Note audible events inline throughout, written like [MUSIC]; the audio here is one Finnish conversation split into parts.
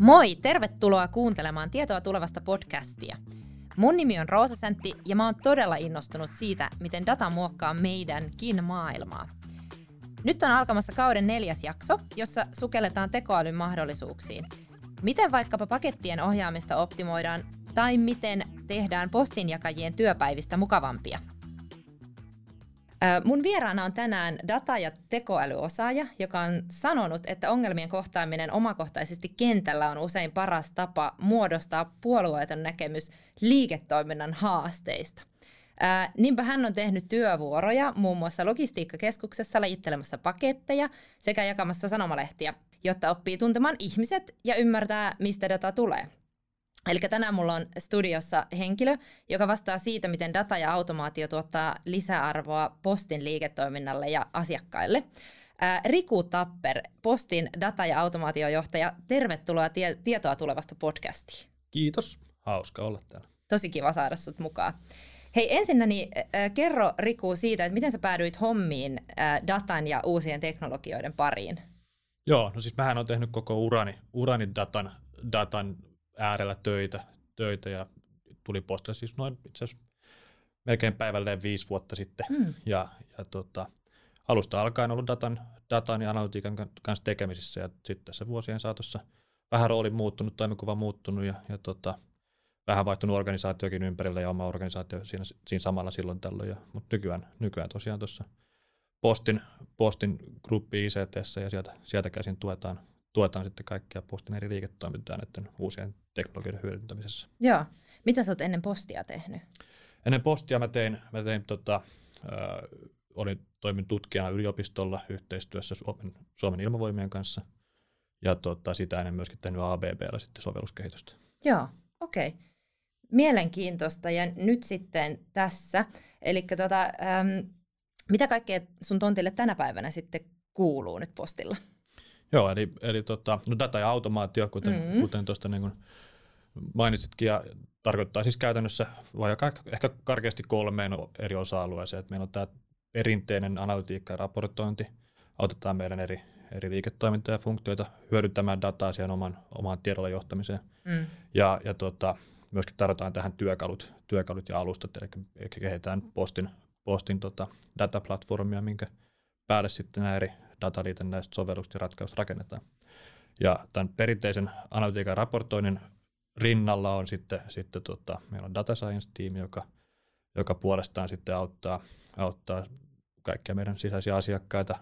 Moi, tervetuloa kuuntelemaan Tietoa tulevasta podcastia. Mun nimi on Roosa Säntti ja mä oon todella innostunut siitä, miten data muokkaa meidänkin maailmaa. Nyt on alkamassa kauden neljäs jakso, jossa sukelletaan tekoälyn mahdollisuuksiin. Miten vaikkapa pakettien ohjaamista optimoidaan tai miten tehdään postinjakajien työpäivistä mukavampia – Mun vieraana on tänään data- ja tekoälyosaaja, joka on sanonut, että ongelmien kohtaaminen omakohtaisesti kentällä on usein paras tapa muodostaa puolueeton näkemys liiketoiminnan haasteista. Ää, niinpä hän on tehnyt työvuoroja muun muassa logistiikkakeskuksessa lajittelemassa paketteja sekä jakamassa sanomalehtiä, jotta oppii tuntemaan ihmiset ja ymmärtää, mistä data tulee. Eli tänään mulla on studiossa henkilö, joka vastaa siitä, miten data ja automaatio tuottaa lisäarvoa postin liiketoiminnalle ja asiakkaille. Riku Tapper, Postin data- ja automaatiojohtaja, tervetuloa tie- tietoa tulevasta podcastiin. Kiitos, hauska olla täällä. Tosi kiva saada sut mukaan. Hei ensinnäni äh, kerro Riku siitä, että miten sä päädyit hommiin äh, datan ja uusien teknologioiden pariin? Joo, no siis mähän on tehnyt koko urani, urani datan, datan äärellä töitä, töitä ja tuli postille siis noin itse asiassa melkein päivälleen viisi vuotta sitten. Mm. Ja, ja tota, alusta alkaen ollut datan, datan ja analytiikan kanssa tekemisissä ja sitten tässä vuosien saatossa vähän rooli muuttunut, toimikuva muuttunut ja, ja tota, vähän vaihtunut organisaatiokin ympärillä ja oma organisaatio siinä, siinä samalla silloin tällöin. Ja, mutta nykyään, nykyään tosiaan tuossa Postin, Postin gruppi ICT ja sieltä, sieltä käsin tuetaan, tuetaan sitten kaikkia Postin eri liiketoimintaa näiden uusien teknologioiden hyödyntämisessä. Joo. Mitä sä oot ennen postia tehnyt? Ennen postia mä tein, mä tein tota, äh, olin toimin tutkijana yliopistolla yhteistyössä Suomen, Suomen ilmavoimien kanssa. Ja tota, sitä ennen myöskin tehnyt ABBllä sitten sovelluskehitystä. Joo, okei. Okay. Mielenkiintoista ja nyt sitten tässä. Eli tota, ähm, mitä kaikkea sun tontille tänä päivänä sitten kuuluu nyt postilla? Joo, eli, eli tota, no data ja automaatio, kuten, mm-hmm. kuten tuosta niin mainitsitkin, ja tarkoittaa siis käytännössä vai ehkä karkeasti kolmeen eri osa-alueeseen. Että meillä on tämä perinteinen analytiikka ja raportointi, autetaan meidän eri, eri liiketoimintoja ja funktioita hyödyntämään dataa siihen oman, omaan tiedolla johtamiseen. Mm. Ja, ja tota, myöskin tarjotaan tähän työkalut, työkalut ja alustat, eli kehitetään postin, postin tota, dataplatformia, minkä päälle sitten nämä eri dataliitännäiset sovellukset ja ratkaisut rakennetaan. Ja tämän perinteisen analytiikan raportoinnin rinnalla on sitten, sitten tota, meillä on data science-tiimi, joka, joka puolestaan sitten auttaa, auttaa kaikkia meidän sisäisiä asiakkaita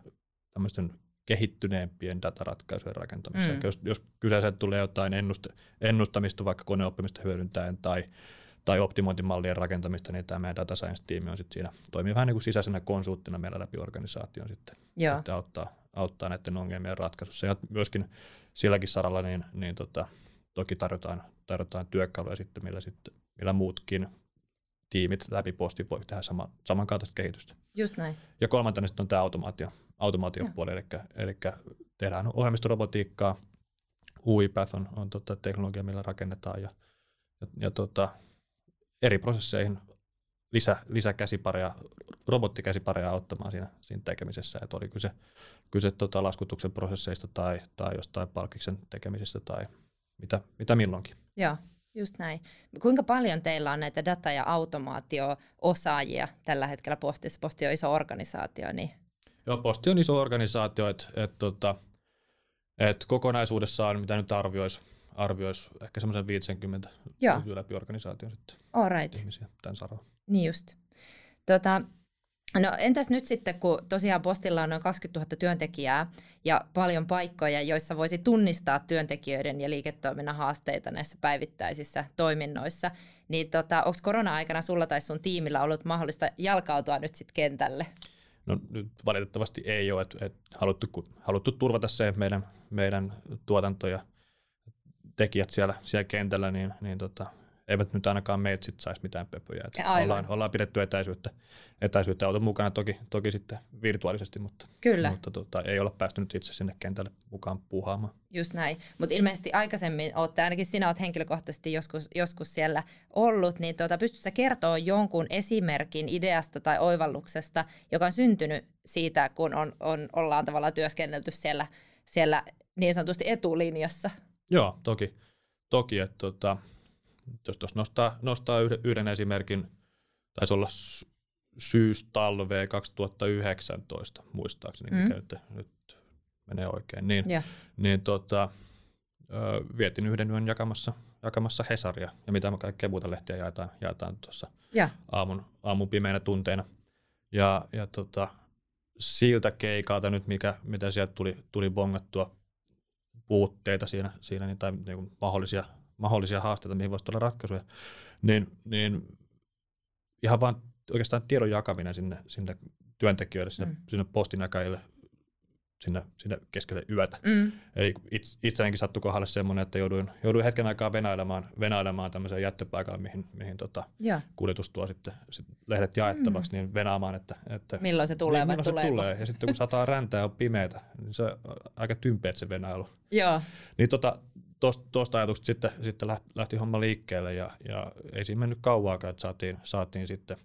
tämmöisten kehittyneempien dataratkaisujen rakentamiseen. Mm. Jos, jos kyseeseen tulee jotain ennuste, ennustamista vaikka koneoppimista hyödyntäen tai, tai optimointimallien rakentamista, niin tämä meidän data science-tiimi on sitten siinä, toimii vähän niin kuin sisäisenä konsulttina meillä läpi organisaation sitten, Joo. sitten auttaa, auttaa näiden ongelmien ratkaisussa. Ja myöskin silläkin saralla niin, niin tota, toki tarjotaan, tarjotaan työkaluja sitten, millä, sitten, millä muutkin tiimit läpi posti voi tehdä sama, samankaltaista kehitystä. Just näin. Ja kolmantena sitten on tämä automaatio, automaatiopuoli, eli, eli tehdään ohjelmistorobotiikkaa, UiPath on, on tota teknologia, millä rakennetaan ja, ja, ja tota, eri prosesseihin lisä, lisäkäsipareja, robottikäsipareja auttamaan siinä, siinä tekemisessä, että oli kyse, kyse tota laskutuksen prosesseista tai, tai jostain palkiksen tekemisestä tai mitä, mitä milloinkin. Joo, just näin. Kuinka paljon teillä on näitä data- ja automaatio-osaajia tällä hetkellä postissa? Posti on iso organisaatio. Niin... Joo, Posti on iso organisaatio, että et, tota, et kokonaisuudessaan, mitä nyt arvioisi, arviois ehkä semmoisen 50 läpi organisaation sitten All right. ihmisiä tämän saralla. Niin just. Tota, No entäs nyt sitten, kun tosiaan postilla on noin 20 000 työntekijää ja paljon paikkoja, joissa voisi tunnistaa työntekijöiden ja liiketoiminnan haasteita näissä päivittäisissä toiminnoissa, niin tota, onko korona-aikana sulla tai sun tiimillä ollut mahdollista jalkautua nyt sitten kentälle? No nyt valitettavasti ei ole, että et haluttu, haluttu turvata se meidän, meidän tuotanto ja tekijät siellä, siellä kentällä, niin, niin tota, eivät nyt ainakaan meitä sit saisi mitään pöpöjä. ollaan, ollaan pidetty etäisyyttä, etäisyyttä auton mukana toki, toki sitten virtuaalisesti, mutta, Kyllä. mutta tota, ei olla päästy nyt itse sinne kentälle mukaan puhaamaan. Just näin, mutta ilmeisesti aikaisemmin olette, ainakin sinä olet henkilökohtaisesti joskus, joskus siellä ollut, niin tuota, pystytkö kertoa jonkun esimerkin ideasta tai oivalluksesta, joka on syntynyt siitä, kun on, on, ollaan tavallaan työskennelty siellä, siellä niin sanotusti etulinjassa? Joo, toki. toki että tota, jos tuossa nostaa, nostaa yhden, yhden esimerkin, taisi olla syystalvea 2019 muistaakseni, mm. nyt, nyt menee oikein, niin, yeah. niin tota, vietin yhden yön jakamassa, jakamassa Hesaria ja mitä kaikkea muuta lehtiä jaetaan, jaetaan tuossa yeah. aamun, aamun pimeinä tunteina. Ja, ja tota, siltä keikalta nyt, mikä, mitä sieltä tuli, tuli bongattua puutteita siinä, siinä niin, tai niin kuin mahdollisia, mahdollisia haasteita, mihin voisi tulla ratkaisuja, niin, niin ihan vaan oikeastaan tiedon jakaminen sinne, sinne työntekijöille, sinne, mm. sinne postinjakajille sinne, sinne keskelle yötä. Mm. Eli itse, itseäänkin sattui kohdalle semmoinen, että jouduin, jouduin hetken aikaa venailemaan, venailemaan tämmöiseen jättöpaikalle, mihin, mihin tota, kuljetus tuo sitten sit lehdet jaettavaksi, mm. niin venaamaan, että, että milloin se tulee niin, milloin se tulee. Ja sitten kun sataa räntää ja on pimeätä, niin se on aika tympeät se venailu. Joo. Niin tota, tuosta ajatuksesta sitten, sitten lähti, lähti homma liikkeelle ja, ja ei siinä mennyt kauaakaan, että saatiin, saatiin sitten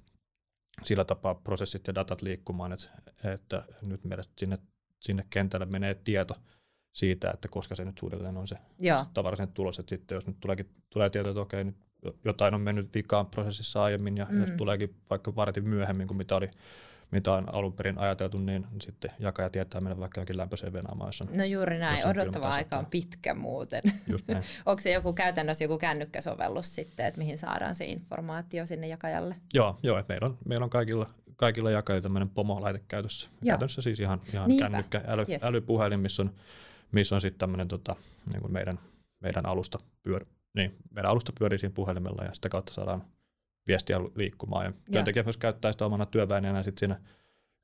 sillä tapaa prosessit ja datat liikkumaan, että, että nyt meidät sinne sinne kentälle menee tieto siitä, että koska se nyt suunnilleen on se, se tavara sen tulos, että sitten jos nyt tuleekin, tulee tieto, että okei, nyt jotain on mennyt vikaan prosessissa aiemmin ja mm. jos tuleekin vaikka vartin myöhemmin kuin mitä oli mitä on alun perin ajateltu, niin sitten jakaja tietää mennä vaikka jonkin lämpöiseen venaamaan, jos on No juuri näin, odottava aika on pitkä muuten. Just näin. [LAUGHS] Onko se joku käytännössä joku kännykkäsovellus sitten, että mihin saadaan se informaatio sinne jakajalle? Joo, joo että meillä on, meillä on kaikilla kaikilla jakajilla tämmöinen pomo-laite käytössä. Joo. Käytännössä siis ihan, ihan kännykkä, äly, yes. älypuhelin, missä on, missä on sitten tämmöinen tota, niin kuin meidän, meidän, alusta pyör, niin, meidän alusta pyörii siinä puhelimella ja sitä kautta saadaan viestiä liikkumaan. Ja työntekijä myös käyttää sitä omana työvälineenä sitten siinä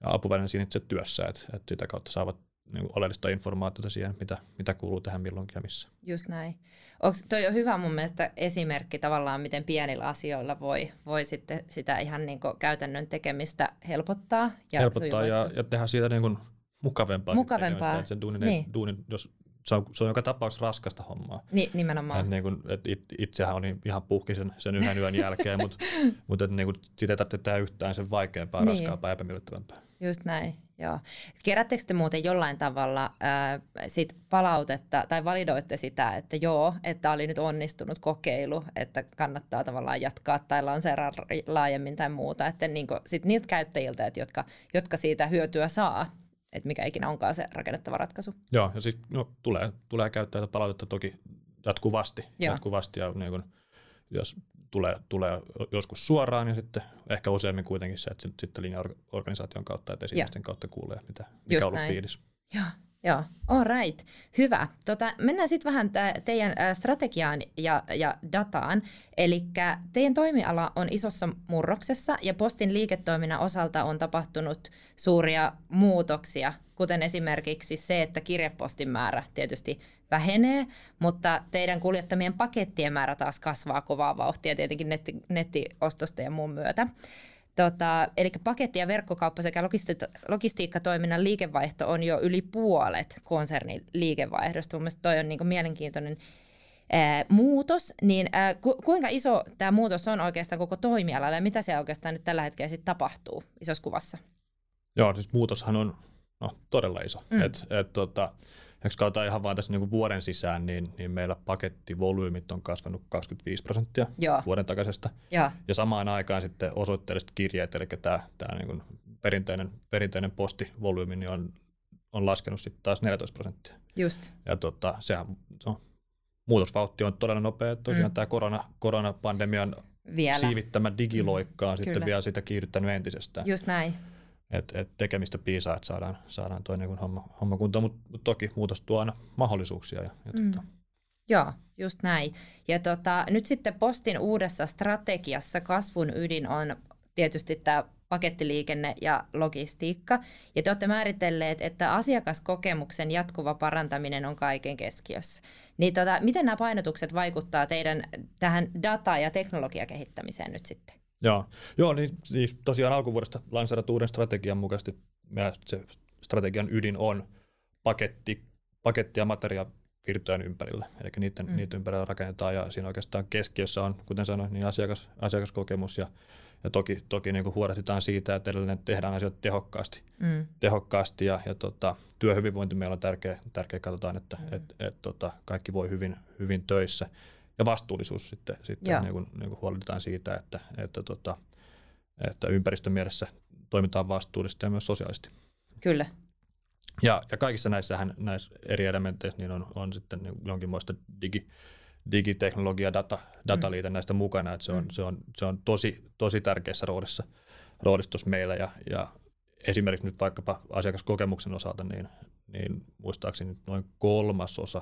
ja apuvälineenä siinä itse työssä, että, että sitä kautta saavat niin kuin oleellista informaatiota siihen, mitä, mitä kuuluu tähän milloinkin ja missä. Just näin. Onko toi on hyvä mun mielestä esimerkki tavallaan, miten pienillä asioilla voi, voi sitten sitä ihan niin kuin käytännön tekemistä helpottaa. Ja helpottaa ja, ja tehdä siitä niin kuin mukavempaa. Mukavempaa. Sen duunin, niin. duunin, jos se on, se on joka tapauksessa raskasta hommaa. Ni, nimenomaan. Et niin kun, et it, itsehän oli ihan puhki sen, sen yhden yön jälkeen, mutta [LAUGHS] mut et niin sitä ei tarvitse tehdä yhtään sen vaikeampaa, niin. raskaampaa ja epämiellyttävämpää. Just näin, joo. Kerättekö te muuten jollain tavalla ää, sit palautetta tai validoitte sitä, että joo, että oli nyt onnistunut kokeilu, että kannattaa tavallaan jatkaa tai lanseeraa laajemmin tai muuta, että niin sit niiltä käyttäjiltä, että jotka, jotka siitä hyötyä saa, että mikä ikinä onkaan se rakennettava ratkaisu. Joo, ja sitten no, tulee, tulee käyttää palautetta toki jatkuvasti, Joo. jatkuvasti ja niin kun, jos tulee, tulee joskus suoraan ja sitten ehkä useammin kuitenkin se, että sitten linja-organisaation kautta, että esimiesten kautta kuulee, mitä, mikä Just on ollut näin. fiilis. Joo. Joo, all right. Hyvä. Tota, mennään sitten vähän te- teidän strategiaan ja, ja dataan. Eli teidän toimiala on isossa murroksessa ja postin liiketoiminnan osalta on tapahtunut suuria muutoksia, kuten esimerkiksi se, että kirjepostin määrä tietysti vähenee, mutta teidän kuljettamien pakettien määrä taas kasvaa kovaa vauhtia tietenkin netti, nettiostosta ja muun myötä. Tota, eli paketti- ja verkkokauppa sekä logisti- logistiikkatoiminnan liikevaihto on jo yli puolet konsernin liikevaihdosta. Mielestäni toi on niin mielenkiintoinen ää, muutos. Niin ää, ku, kuinka iso tämä muutos on oikeastaan koko toimialalla ja mitä se oikeastaan nyt tällä hetkellä sitten tapahtuu isossa kuvassa? Joo, siis muutoshan on no, todella iso. Mm. Et, et, tota, jos katsotaan ihan vain tässä niin vuoden sisään, niin, niin meillä pakettivolyymit on kasvanut 25 prosenttia Joo. vuoden takaisesta. Ja. ja samaan aikaan sitten osoitteelliset kirjeet, eli tämä, tämä niin kuin perinteinen, perinteinen postivolyymi niin on, on laskenut sitten taas 14 prosenttia. Just. Ja tota, sehän, se on, muutosvauhti on todella nopea. Tosiaan mm. tämä korona, koronapandemian vielä. siivittämä digiloikka on mm. sitten vielä sitä kiihdyttänyt entisestään. Just näin et, et tekemistä piisaa, että saadaan, saadaan toinen niin homma, homma kuntoon, mutta mut toki muutos tuo aina mahdollisuuksia. Ja, ja mm. tota. Joo, just näin. Ja tota, nyt sitten Postin uudessa strategiassa kasvun ydin on tietysti tämä pakettiliikenne ja logistiikka. Ja te olette määritelleet, että asiakaskokemuksen jatkuva parantaminen on kaiken keskiössä. Niin tota, miten nämä painotukset vaikuttaa teidän tähän data- ja teknologiakehittämiseen nyt sitten? Joo, Joo niin, niin tosiaan alkuvuodesta lanseerattu uuden strategian mukaisesti se strategian ydin on paketti, paketti- ja materia, virtojen ympärillä. Eli niiden, mm. niiden ympärillä rakennetaan ja siinä oikeastaan keskiössä on, kuten sanoin, niin asiakas, asiakaskokemus ja, ja toki, toki niin kuin huolehditaan siitä, että edelleen tehdään asioita tehokkaasti, mm. tehokkaasti ja, ja tota, työhyvinvointi meillä on tärkeä, tärkeä katsotaan, että mm. et, et, tota, kaikki voi hyvin, hyvin töissä ja vastuullisuus sitten, sitten niin kuin, niin kuin huolehditaan siitä, että, että, tota, että ympäristön mielessä toimitaan vastuullisesti ja myös sosiaalisesti. Kyllä. Ja, ja kaikissa näissähän, näissä eri elementeissä niin on, on sitten jonkinlaista digi, digiteknologia, data, dataliite mm. näistä mukana, että se on, mm. se on, se on tosi, tosi tärkeässä roolissa, roolissa meillä ja, ja esimerkiksi nyt vaikkapa asiakaskokemuksen osalta, niin, niin muistaakseni noin kolmasosa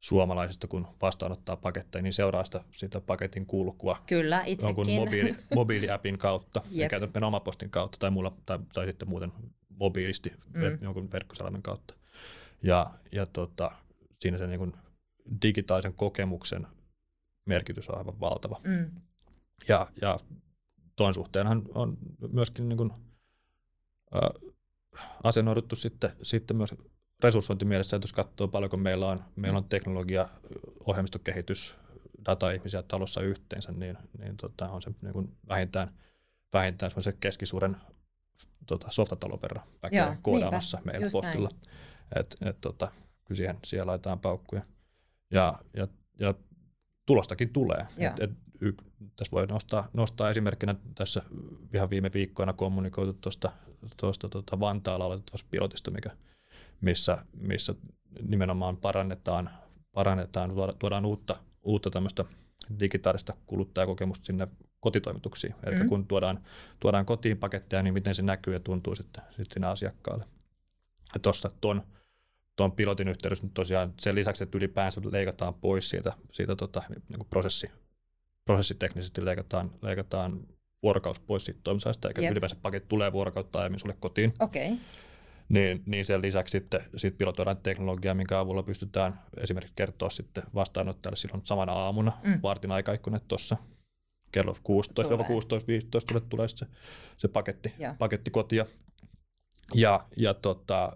suomalaisista, kun vastaanottaa paketteja, niin seuraa sitä, sitä paketin kulkua Kyllä, itsekin. jonkun mobiili, [LAUGHS] mobiiliäpin kautta, ja käytännössä omapostin kautta tai, mulla, tai, tai sitten muuten mobiilisti mm. jonkun verkkosalamen kautta. Ja, ja tota, siinä se niin kuin digitaalisen kokemuksen merkitys on aivan valtava. Mm. Ja, ja tuon suhteenhan on myöskin niin kuin, äh, asennoiduttu sitten, sitten myös resurssointimielessä, että jos katsoo paljonko meillä on, meillä on teknologia, ohjelmistokehitys, data-ihmisiä talossa yhteensä, niin, niin tota, on se niin kuin vähintään, vähintään se keskisuuren tota, softatalon verran väkeä koodaamassa meillä Just postilla. Et, et, tota, kyllä siihen, siihen laitetaan paukkuja. Ja, ja, ja tulostakin tulee. Et, et, y, tässä voi nostaa, nostaa esimerkkinä tässä ihan viime viikkoina kommunikoitu tuosta tuosta tota Vantaalla aloitettavasta pilotista, mikä, missä, missä nimenomaan parannetaan, parannetaan tuodaan uutta, uutta tämmöistä digitaalista kuluttajakokemusta sinne kotitoimituksiin. Eli mm. kun tuodaan, tuodaan kotiin paketteja, niin miten se näkyy ja tuntuu sitten, sitten sinne asiakkaalle. Ja tuossa tuon, tuon pilotin yhteydessä nyt tosiaan sen lisäksi, että ylipäänsä leikataan pois siitä, siitä tota, niin kuin prosessi, prosessiteknisesti leikataan, leikataan vuorokaus pois siitä toimisesta, eikä yep. ylipäänsä paketti tulee vuorokautta aiemmin sulle kotiin. Okay. Niin, niin sen lisäksi sitten sit pilotoidaan teknologiaa, minkä avulla pystytään esimerkiksi kertoa sitten vastaanottajalle silloin samana aamuna, mm. vartin aikaikkune tuossa kello 16-16.15 tulee, tulee se, se paketti, paketti kotia. Ja, ja tota,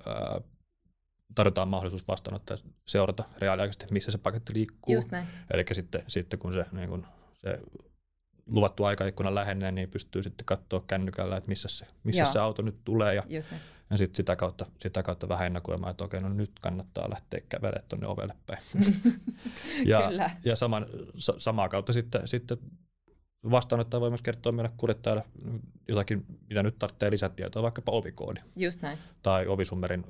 tarjotaan mahdollisuus vastaanottaa seurata reaaliaikaisesti, missä se paketti liikkuu. Eli sitten, sitten kun se, niin kun se luvattu aikaikkuna lähenee, niin pystyy sitten katsoa kännykällä, että missä se, missä se auto nyt tulee. Ja, ja sitten sitä kautta, sitä kautta vähän ennakoimaan, että okei, no nyt kannattaa lähteä kävelemään tuonne ovelle päin. [LAUGHS] ja, Kyllä. ja saman, sa, samaa kautta sitten, sitten vastaanottaja voi myös kertoa meille kuljettajalle jotakin, mitä nyt tarvitsee lisätietoa, vaikkapa ovikoodi. Just näin. Tai ovisummerin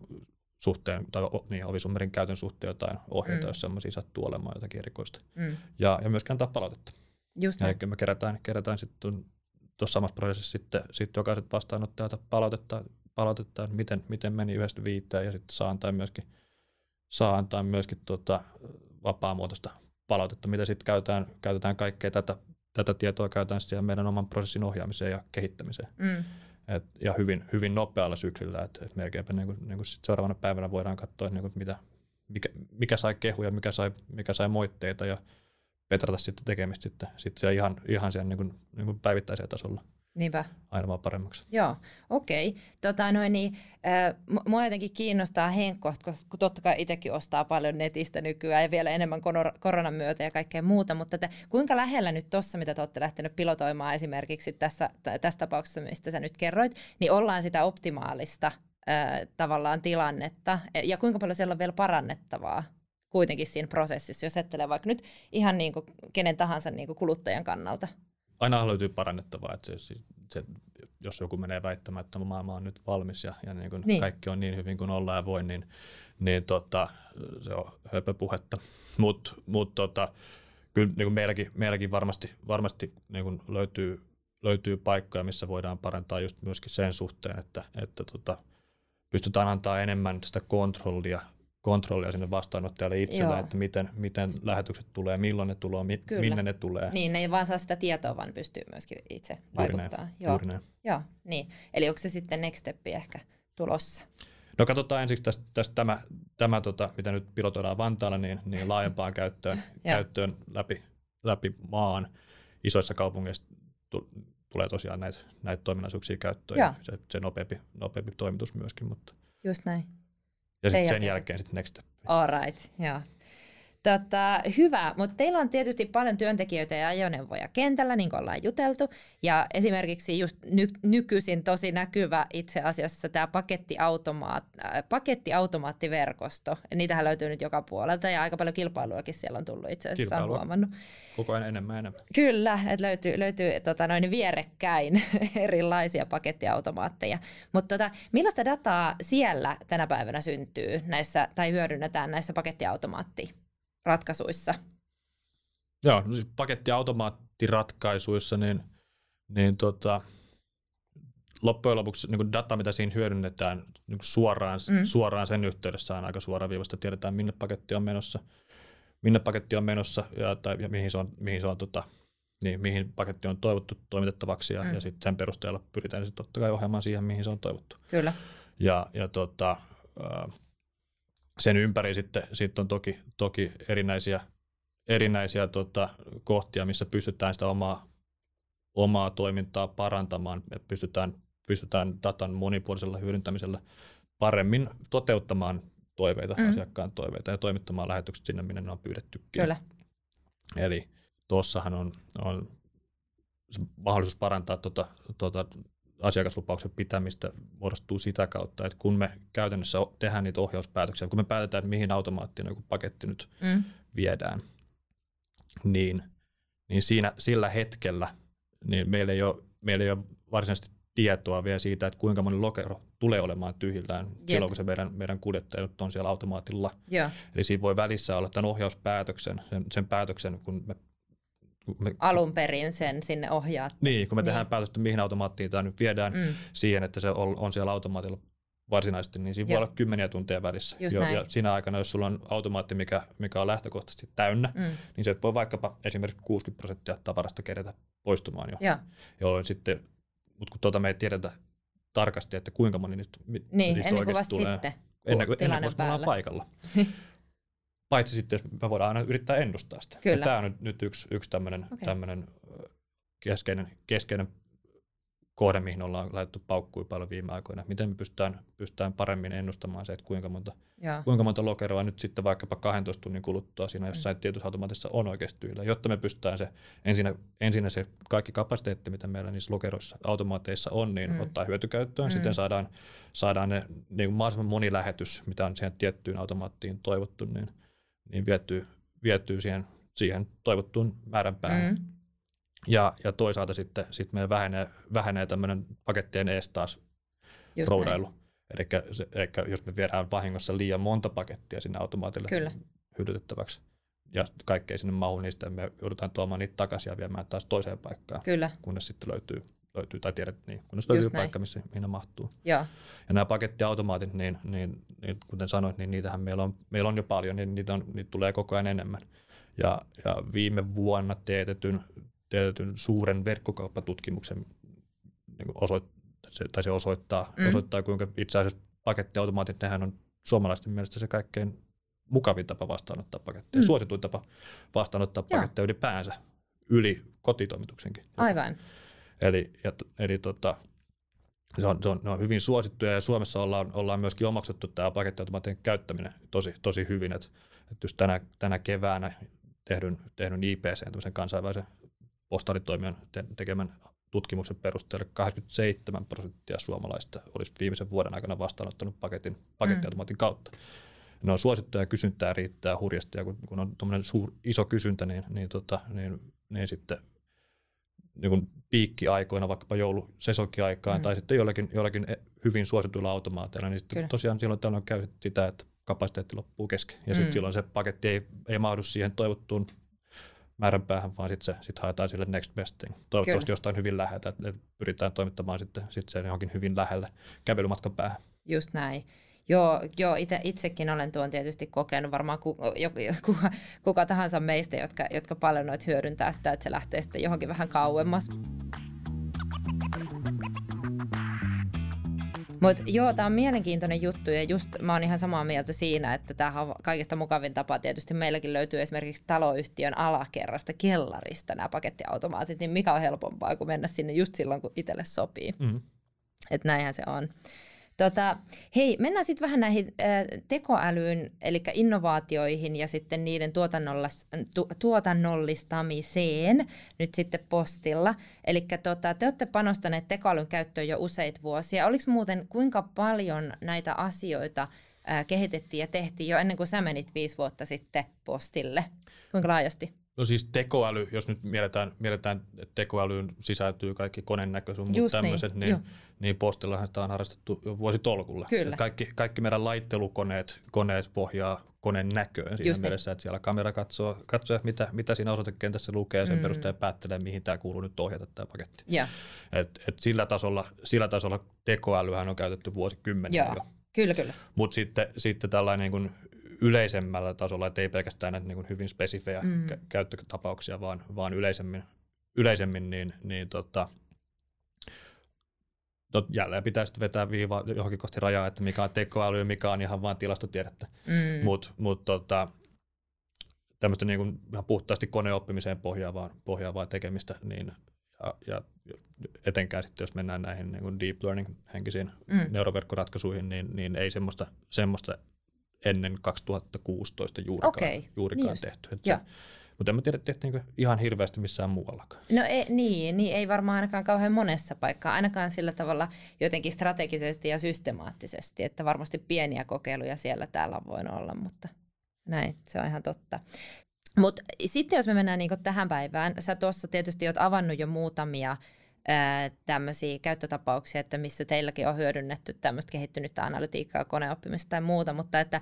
suhteen, tai niin, ovisummerin käytön suhteen jotain ohjeita, mm. jos sellaisia sattuu olemaan jotakin erikoista. Mm. Ja, ja myöskään antaa palautetta. Just näin. Eli me kerätään, kerätään sitten tuossa samassa prosessissa sitten, sitten jokaiset vastaanottajat palautetta, palautetta että miten, miten meni yhdestä viiteen, ja sitten saa antaa myöskin, saa antaa myöskin tuota, vapaamuotoista palautetta, mitä sitten käytetään, käytetään kaikkea tätä tätä tietoa käytetään siellä meidän oman prosessin ohjaamiseen ja kehittämiseen. Mm. Et, ja hyvin, hyvin nopealla syklillä, että et melkeinpä niin kuin, niin kuin sit seuraavana päivänä voidaan katsoa, että niin kuin mitä, mikä, mikä sai kehuja, mikä sai, mikä sai moitteita ja petrata sitten tekemistä sitten, sitten ihan, ihan siellä niin kuin, niin kuin päivittäisellä tasolla. Niinpä. Aina vaan paremmaksi. Joo, okei. Okay. Tota, noin, niin, äh, mua jotenkin kiinnostaa Henkko, koska totta kai itsekin ostaa paljon netistä nykyään ja vielä enemmän kor- koronan myötä ja kaikkea muuta, mutta te, kuinka lähellä nyt tuossa, mitä te olette lähtenyt pilotoimaan esimerkiksi tässä, tässä tapauksessa, mistä sä nyt kerroit, niin ollaan sitä optimaalista äh, tavallaan tilannetta ja kuinka paljon siellä on vielä parannettavaa kuitenkin siinä prosessissa, jos ajattelee vaikka nyt ihan niin kuin kenen tahansa niin kuin kuluttajan kannalta? Aina löytyy parannettavaa, että se, se, jos joku menee väittämään, että maailma on nyt valmis ja, ja niin niin. kaikki on niin hyvin kuin ollaan ja voi, niin, niin tota, se on höpöpuhetta. Mutta mut, tota, kyllä niin kuin meilläkin, meilläkin varmasti, varmasti niin kuin löytyy, löytyy paikkoja, missä voidaan parantaa just myöskin sen suhteen, että, että tota, pystytään antaa enemmän sitä kontrollia kontrollia sinne vastaanottajalle itselle, että miten, miten lähetykset tulee, milloin ne tulee, mi, minne ne tulee. Niin, ne ei vaan saa sitä tietoa, vaan pystyy myöskin itse juuri vaikuttaa. Näin, Joo. Juuri. Joo, niin. Eli onko se sitten next step ehkä tulossa? No katsotaan ensiksi tästä, tästä tämä, tämä tota, mitä nyt pilotoidaan Vantaalla, niin, niin laajempaan [LAUGHS] käyttöön, käyttöön läpi, läpi maan. Isoissa kaupungeissa tulee tosiaan näitä, näitä toiminnallisuuksia käyttöön ja se, se nopeampi, nopeampi toimitus myöskin. Mutta Just näin. Ja sen, sen jälkeen sitten next step. All right, joo. Tota, hyvä, mutta teillä on tietysti paljon työntekijöitä ja ajoneuvoja kentällä, niin kuin ollaan juteltu. Ja esimerkiksi just ny- nykyisin tosi näkyvä itse asiassa tämä pakettiautomaat, äh, pakettiautomaattiverkosto. Niitähän löytyy nyt joka puolelta ja aika paljon kilpailuakin siellä on tullut itse asiassa, on huomannut. Koko ajan enemmän enemmän. Kyllä, että löytyy, löytyy tota, noin vierekkäin [LAUGHS] erilaisia pakettiautomaatteja. Mutta tota, millaista dataa siellä tänä päivänä syntyy näissä, tai hyödynnetään näissä pakettiautomaatteja? Ratkaisuissa? Joo, no siis pakettiautomaattiratkaisuissa, niin, niin tota, loppujen lopuksi niin data, mitä siinä hyödynnetään niin suoraan, mm. suoraan sen yhteydessä on aika suoraviivasta. Tiedetään, minne paketti on menossa, minne paketti on menossa ja, tai, ja mihin se on, mihin se on tota, niin, mihin paketti on toivottu toimitettavaksi ja, mm. ja sitten sen perusteella pyritään sitten totta kai ohjaamaan siihen, mihin se on toivottu. Kyllä. Ja, ja tota, sen ympäri sitten, sitten on toki, toki erinäisiä, erinäisiä tota, kohtia, missä pystytään sitä omaa, omaa toimintaa parantamaan, että pystytään, pystytään datan monipuolisella hyödyntämisellä paremmin toteuttamaan toiveita, mm. asiakkaan toiveita ja toimittamaan lähetykset sinne, minne ne on pyydettykin. Kyllä. Eli tuossahan on, on mahdollisuus parantaa tuota, tuota asiakaslupauksen pitämistä muodostuu sitä kautta, että kun me käytännössä tehdään niitä ohjauspäätöksiä, kun me päätetään, että mihin automaattiin joku paketti nyt mm. viedään, niin, niin siinä, sillä hetkellä niin meillä, ei ole, meillä ei ole varsinaisesti tietoa vielä siitä, että kuinka moni lokero tulee olemaan tyhjillään Jep. silloin, kun se meidän, meidän kuljettajat on siellä automaatilla. Ja. Eli siinä voi välissä olla tämän ohjauspäätöksen, sen, sen päätöksen, kun me me, alun perin sen sinne ohjaat. Niin, kun me niin. tehdään päätöstä, mihin automaattiin tämä nyt viedään mm. siihen, että se on, on siellä automaatilla varsinaisesti, niin siinä Joo. voi olla kymmeniä tunteja välissä. Jo, ja siinä aikana, jos sulla on automaatti, mikä, mikä on lähtökohtaisesti täynnä, mm. niin se voi vaikkapa esimerkiksi 60 prosenttia tavarasta kerätä poistumaan jo. Ja. Jolloin sitten, mutta kun tuota me ei tiedetä tarkasti, että kuinka moni nyt, niin, niistä ennen kuin vasta tulee. sitten, ennen kuin, ennen kuin paikalla. [LAUGHS] Paitsi sitten, jos me voidaan aina yrittää ennustaa sitä. Kyllä. tämä on nyt, nyt yksi, yksi tämmöinen okay. keskeinen, keskeinen kohde, mihin ollaan laitettu paukkuja paljon viime aikoina. Miten me pystytään, pystytään paremmin ennustamaan se, että kuinka monta, kuinka monta lokeroa nyt sitten vaikkapa 12 tunnin kuluttua siinä jossain mm. tietyssä automaatissa on oikeasti tyhjillä, jotta me pystytään se ensinnä, ensinnä se kaikki kapasiteetti, mitä meillä niissä lokeroissa automaateissa on, niin mm. ottaa hyötykäyttöön. Mm. Sitten saadaan, saadaan ne niin mahdollisimman moni lähetys, mitä on siihen tiettyyn automaattiin toivottu, niin – niin viettyy, viettyy siihen, siihen toivottuun määränpäähän. Mm. Ja, ja toisaalta sitten sit meillä vähenee, vähenee tämmöinen pakettien ees taas roudailu. Eli, eli jos me viedään vahingossa liian monta pakettia sinne automaatille Kyllä. hyödytettäväksi, ja kaikkea sinne mahu, niin sitten me joudutaan tuomaan niitä takaisin ja viemään taas toiseen paikkaan, Kyllä. kunnes sitten löytyy, löytyy tai tiedät, niin, kunnes löytyy näin. paikka, missä, mihin ne mahtuu. Ja. ja nämä pakettiautomaatit, niin, niin, niin, kuten sanoit, niin niitähän meillä on, meillä on jo paljon, niin niitä, on, niitä tulee koko ajan enemmän. Ja, ja viime vuonna teetetyn, teetetyn suuren verkkokauppatutkimuksen niin osoit, se, tai se osoittaa, mm. osoittaa, kuinka itse asiassa pakettiautomaatit, nehän on suomalaisten mielestä se kaikkein mukavin tapa vastaanottaa paketteja, mm. suosituin tapa vastaanottaa paketteja ylipäänsä yli kotitoimituksenkin. Aivan. Eli, ja, eli tota, se on, se on, ne on hyvin suosittuja ja Suomessa ollaan, ollaan myöskin omaksuttu tämä pakettiautomaattien käyttäminen tosi, tosi hyvin. Että, että just tänä, tänä keväänä tehdyn, tehdyn IPC, kansainvälisen postalitoimijan te, tekemän tutkimuksen perusteella 87 prosenttia suomalaista olisi viimeisen vuoden aikana vastaanottanut paketin, pakettiautomaatin mm. kautta. Ne on suosittuja ja kysyntää riittää hurjasti, ja kun, kun on tuommoinen iso kysyntä, niin, niin, tota, niin, niin sitten niin piikkiaikoina, vaikkapa joulusesonkiaikaan, mm. tai sitten jollakin, jollakin hyvin suosituilla automaateilla, niin sitten Kyllä. tosiaan silloin tällöin käy sitä, että kapasiteetti loppuu kesken. Ja mm. sitten silloin se paketti ei, ei mahdu siihen toivottuun määränpäähän, vaan sitten sit haetaan sille next best thing. Toivottavasti Kyllä. jostain hyvin läheltä, että pyritään toimittamaan sitten sit sen johonkin hyvin lähelle kävelymatkan päähän. Just näin. Joo, joo ite, itsekin olen tuon tietysti kokenut, varmaan ku, kuka, kuka tahansa meistä, jotka, jotka paljon noit hyödyntää sitä, että se lähtee sitten johonkin vähän kauemmas. Mutta joo, tämä on mielenkiintoinen juttu ja just mä oon ihan samaa mieltä siinä, että tämä on kaikista mukavin tapa. Tietysti meilläkin löytyy esimerkiksi taloyhtiön alakerrasta kellarista nämä pakettiautomaatit, niin mikä on helpompaa kuin mennä sinne just silloin, kun itselle sopii. Mm. Että näinhän se on. Tota, hei, mennään sitten vähän näihin äh, tekoälyyn, eli innovaatioihin ja sitten niiden tu, tuotannollistamiseen nyt sitten postilla. Eli tota, te olette panostaneet tekoälyn käyttöön jo useita vuosia. Oliko muuten kuinka paljon näitä asioita äh, kehitettiin ja tehtiin jo ennen kuin sä menit viisi vuotta sitten postille? Kuinka laajasti? No siis tekoäly, jos nyt mielletään, mielletään että tekoälyyn sisältyy kaikki konennäköisyys, mutta niin, tämmöiset, niin, niin, niin postillahan sitä on harrastettu jo vuositolkulla. Kyllä. Kaikki, kaikki meidän laittelukoneet koneet pohjaa koneen näköön siinä Just niin. mielessä, niin. että siellä kamera katsoo, katsoo mitä, mitä siinä osoitekentässä lukee ja sen mm. perusteella päättelee, mihin tämä kuuluu nyt ohjata tämä paketti. Yeah. Et, et sillä, tasolla, sillä tasolla tekoälyhän on käytetty vuosikymmeniä Joo. jo. Kyllä, kyllä. Mutta sitten, sitten tällainen niin yleisemmällä tasolla, että ei pelkästään näitä niin hyvin spesifejä mm. käyttötapauksia, vaan, vaan yleisemmin, yleisemmin niin, niin tota, no, jälleen pitäisi vetää viiva johonkin kohti rajaa, että mikä on tekoäly ja mikä on ihan vain tilastotiedettä. Mm. Mutta mut, tota, tämmöistä niin kuin ihan puhtaasti koneoppimiseen pohjaavaa, pohjaavaa tekemistä, niin, ja, ja etenkään sitten, jos mennään näihin niin kuin deep learning-henkisiin mm. neuroverkkoratkaisuihin, niin, niin ei semmoista, semmoista ennen 2016 juurikaan, okay. juurikaan niin tehty. Että mutta en mä tiedä, tehtiinkö ihan hirveästi missään muuallakaan. No ei, niin, niin, ei varmaan ainakaan kauhean monessa paikkaa, ainakaan sillä tavalla jotenkin strategisesti ja systemaattisesti, että varmasti pieniä kokeiluja siellä täällä on voinut olla, mutta näin, se on ihan totta. Mutta sitten jos me mennään niinku tähän päivään, sä tuossa tietysti oot avannut jo muutamia tämmöisiä käyttötapauksia, että missä teilläkin on hyödynnetty tämmöistä kehittynyttä analytiikkaa, koneoppimista tai muuta, mutta että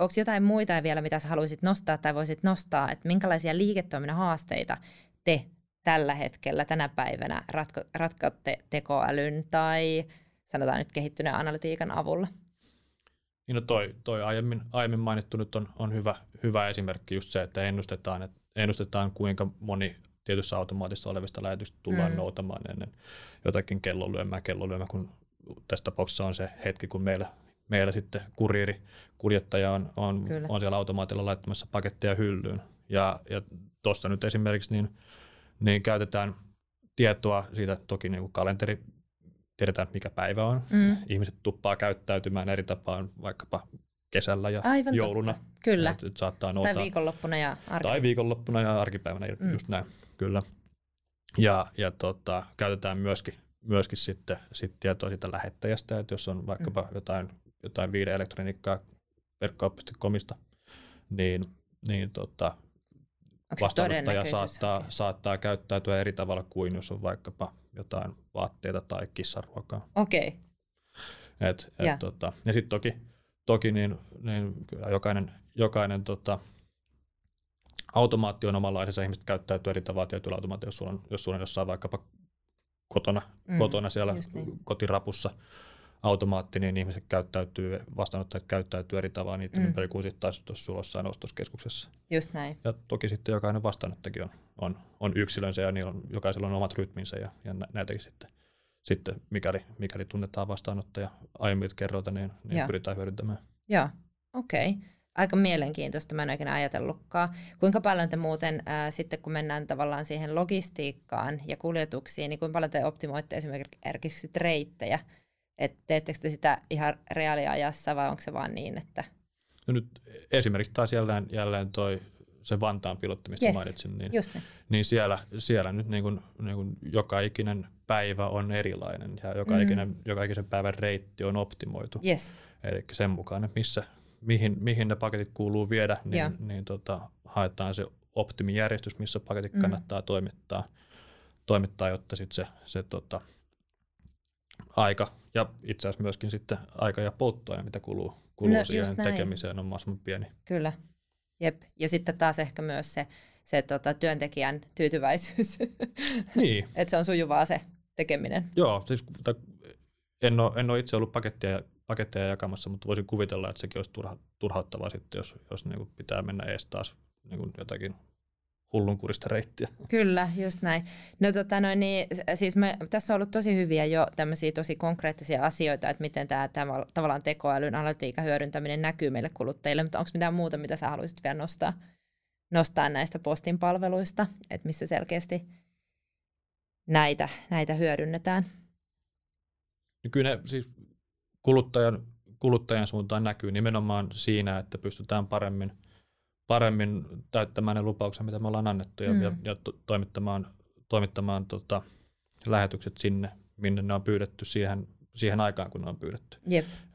onko jotain muita vielä, mitä sä haluaisit nostaa tai voisit nostaa, että minkälaisia liiketoiminnan haasteita te tällä hetkellä, tänä päivänä ratko, ratkatte tekoälyn tai sanotaan nyt kehittyneen analytiikan avulla? Niin no toi, toi aiemmin, aiemmin mainittu nyt on, on hyvä, hyvä esimerkki just se, että ennustetaan, että ennustetaan kuinka moni tietyssä automaatissa olevista lähetystä tullaan mm. noutamaan ennen jotakin kellonlyömää, kellonlyömää, kun tässä tapauksessa on se hetki, kun meillä, meillä sitten kuriiri, kuljettaja on, on, on siellä automaatilla laittamassa paketteja hyllyyn. Ja, ja tuossa nyt esimerkiksi niin, niin käytetään tietoa siitä, toki niin kuin kalenteri, tiedetään mikä päivä on. Mm. Ihmiset tuppaa käyttäytymään eri tapaan vaikkapa kesällä ja Aivan jouluna. Totta. Kyllä. Et, et saattaa noutaa. Tai viikonloppuna ja arkipäivänä. Tai viikonloppuna ja arkipäivänä, mm. just näin, kyllä. Ja, ja tota, käytetään myöskin, myöskin sitten sit tietoa siitä lähettäjästä, että jos on vaikkapa mm. jotain, jotain viideelektroniikkaa verkko.comista, niin, niin tota, vastaanottaja saattaa, saattaa käyttäytyä eri tavalla kuin jos on vaikkapa jotain vaatteita tai kissaruokaa. Okei. Okay. Et, et, ja tota, ja sitten toki toki niin, niin jokainen, jokainen tota, automaatti on omanlaisensa, ihmiset käyttäytyy eri tavalla tietyllä automaatiolla, jos sulla on, jos sulla on jossain vaikkapa kotona, mm, kotona siellä niin. kotirapussa automaatti, niin ihmiset käyttäytyy, vastaanottajat käyttäytyy eri tavalla niiden mm. ympäri kuin sitten taas jos sulla ostoskeskuksessa. Just näin. Ja toki sitten jokainen vastaanottajakin on, on, on yksilönsä ja niillä on, jokaisella on omat rytminsä ja, ja näitäkin sitten sitten mikäli, mikäli tunnetaan vastaanottaja aiemmilta kerroilta, niin, niin pyritään hyödyntämään. Joo, okei. Okay. Aika mielenkiintoista, mä en oikein ajatellutkaan. Kuinka paljon te muuten ää, sitten, kun mennään tavallaan siihen logistiikkaan ja kuljetuksiin, niin kuinka paljon te optimoitte esimerkiksi reittejä? Et teettekö te sitä ihan reaaliajassa vai onko se vaan niin, että... No nyt esimerkiksi taas jälleen, jälleen toi se Vantaan pilotti, mistä yes, mainitsin, niin, niin. niin siellä, siellä nyt niin kuin, niin kuin joka ikinen päivä on erilainen ja joka, mm. ikinen, joka ikisen päivän reitti on optimoitu. Yes. Eli sen mukaan, että missä, mihin, mihin ne paketit kuuluu viedä, niin, yeah. niin tota, haetaan se optimijärjestys, missä paketit mm. kannattaa toimittaa, toimittaa jotta sit se, se tota, aika ja itse asiassa myöskin sitten aika ja polttoaine, mitä kuluu, kuluu no, siihen tekemiseen, on mahdollisimman pieni. Kyllä. Jep. Ja sitten taas ehkä myös se, se tota, työntekijän tyytyväisyys, [LAUGHS] niin. että se on sujuvaa se tekeminen. Joo, siis en ole, en ole itse ollut paketteja, paketteja jakamassa, mutta voisin kuvitella, että sekin olisi turha, turhauttavaa sitten, jos, jos niin kuin pitää mennä ees taas niin kuin jotakin hullunkurista reittiä. Kyllä, just näin. No tota noin, niin, siis me, tässä on ollut tosi hyviä jo tämmöisiä tosi konkreettisia asioita, että miten tämä, tämä tavallaan tekoälyn analytiikan hyödyntäminen näkyy meille kuluttajille, mutta onko mitään muuta, mitä sä haluaisit vielä nostaa, nostaa näistä postin palveluista, että missä selkeästi näitä, näitä hyödynnetään? No kyllä ne, siis kuluttajan, kuluttajan suuntaan näkyy nimenomaan siinä, että pystytään paremmin, paremmin täyttämään ne lupaukset, mitä me ollaan annettu ja, mm. ja, ja to, toimittamaan, toimittamaan tota, lähetykset sinne, minne ne on pyydetty siihen, siihen aikaan, kun ne on pyydetty.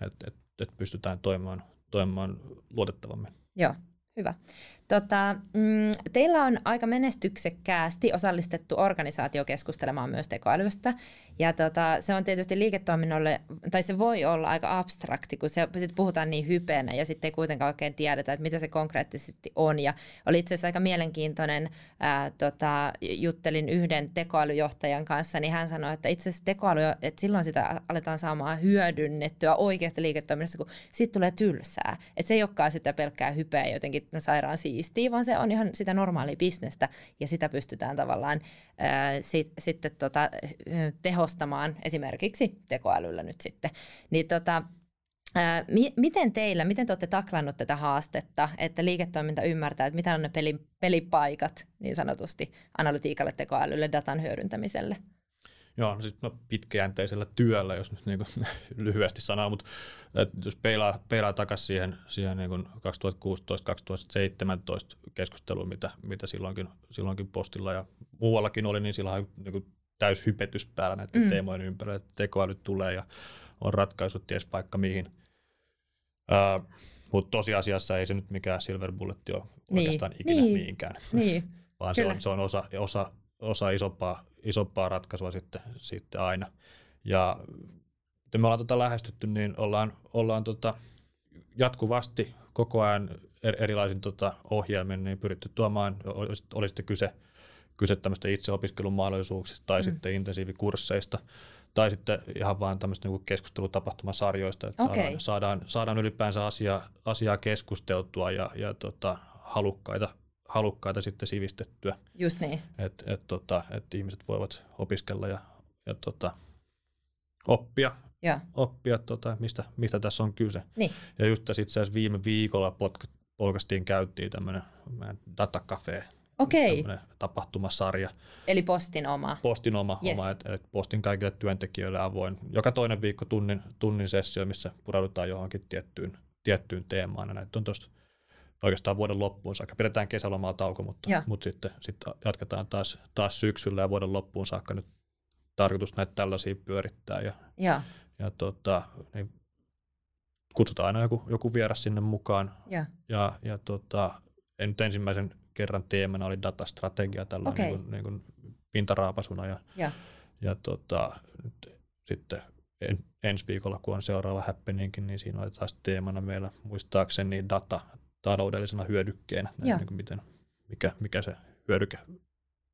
Että et, et pystytään toimimaan, toimimaan luotettavammin. Joo, hyvä. Tota, mm, teillä on aika menestyksekkäästi osallistettu organisaatio keskustelemaan myös tekoälystä. Ja tota, se on tietysti liiketoiminnolle, tai se voi olla aika abstrakti, kun se, sit puhutaan niin hypeenä ja sitten ei kuitenkaan oikein tiedetä, että mitä se konkreettisesti on. Ja oli itse asiassa aika mielenkiintoinen, ää, tota, juttelin yhden tekoälyjohtajan kanssa, niin hän sanoi, että itse asiassa tekoäly, että silloin sitä aletaan saamaan hyödynnettyä oikeasta liiketoiminnassa, kun siitä tulee tylsää. Että se ei olekaan sitä pelkkää hypeä jotenkin sairaan siis siistiä, vaan se on ihan sitä normaalia bisnestä ja sitä pystytään tavallaan ää, sit, sitten tota, tehostamaan esimerkiksi tekoälyllä nyt sitten. Niin tota, Ää, mi- miten teillä, miten te olette taklannut tätä haastetta, että liiketoiminta ymmärtää, että mitä on ne peli, pelipaikat niin sanotusti analytiikalle, tekoälylle, datan hyödyntämiselle? Joo, no siis no pitkäjänteisellä työllä, jos nyt niin kuin [LAUGHS] lyhyesti sanoo, mutta jos peilaa, peilaa takaisin siihen, siihen niin 2016-2017 keskusteluun, mitä, mitä silloinkin, silloinkin postilla ja muuallakin oli, niin silloin niin kuin täys hypetys päällä näiden mm. teemojen ympärillä, että tekoäly tulee ja on ratkaisut ties vaikka mihin. Uh, mutta tosiasiassa ei se nyt mikään silver bullet ole niin. oikeastaan ikinä niin. mihinkään, niin. [LAUGHS] vaan se on, se on osa, osa, osa isompaa isompaa ratkaisua sitten, sitten aina. Ja kun me ollaan tota lähestytty, niin ollaan, ollaan tota jatkuvasti koko ajan erilaisin tota ohjelmin niin pyritty tuomaan, oli sitten kyse, kyse tämmöistä itseopiskelun mahdollisuuksista tai mm. sitten intensiivikursseista tai sitten ihan vaan tämmöistä niin keskustelutapahtumasarjoista, että okay. saadaan, saadaan, saadaan ylipäänsä asiaa, asiaa keskusteltua ja, ja tota, halukkaita halukkaita sitten sivistettyä. Just niin. Että et, tota, et ihmiset voivat opiskella ja, ja tota, oppia, ja. oppia tota, mistä, mistä tässä on kyse. Niin. Ja just tässä itse asiassa viime viikolla podcastiin käyttiin tämmöinen datacafe Okei. tapahtumasarja. Eli postin oma. Postin oma, yes. oma että et postin kaikille työntekijöille avoin. Joka toinen viikko tunnin, tunnin sessio, missä pureudutaan johonkin tiettyyn, tiettyyn teemaan. näitä on tuosta oikeastaan vuoden loppuun saakka. Pidetään kesälomalla tauko, mutta, mutta sitten, sitten jatketaan taas, taas syksyllä ja vuoden loppuun saakka nyt tarkoitus näitä tällaisia pyörittää. Ja, ja. ja tota, niin kutsutaan aina joku, joku vieras sinne mukaan. Ja, ja, ja tota, en nyt ensimmäisen kerran teemana oli datastrategia tällä okay. niin kuin, niin kuin pintaraapasuna. Ja, ja. ja tota, nyt sitten en, ensi viikolla, kun on seuraava happeningkin, niin siinä oli taas teemana meillä muistaakseni data, taloudellisena hyödykkeenä, näin, niin kuin miten, mikä, mikä se hyödyke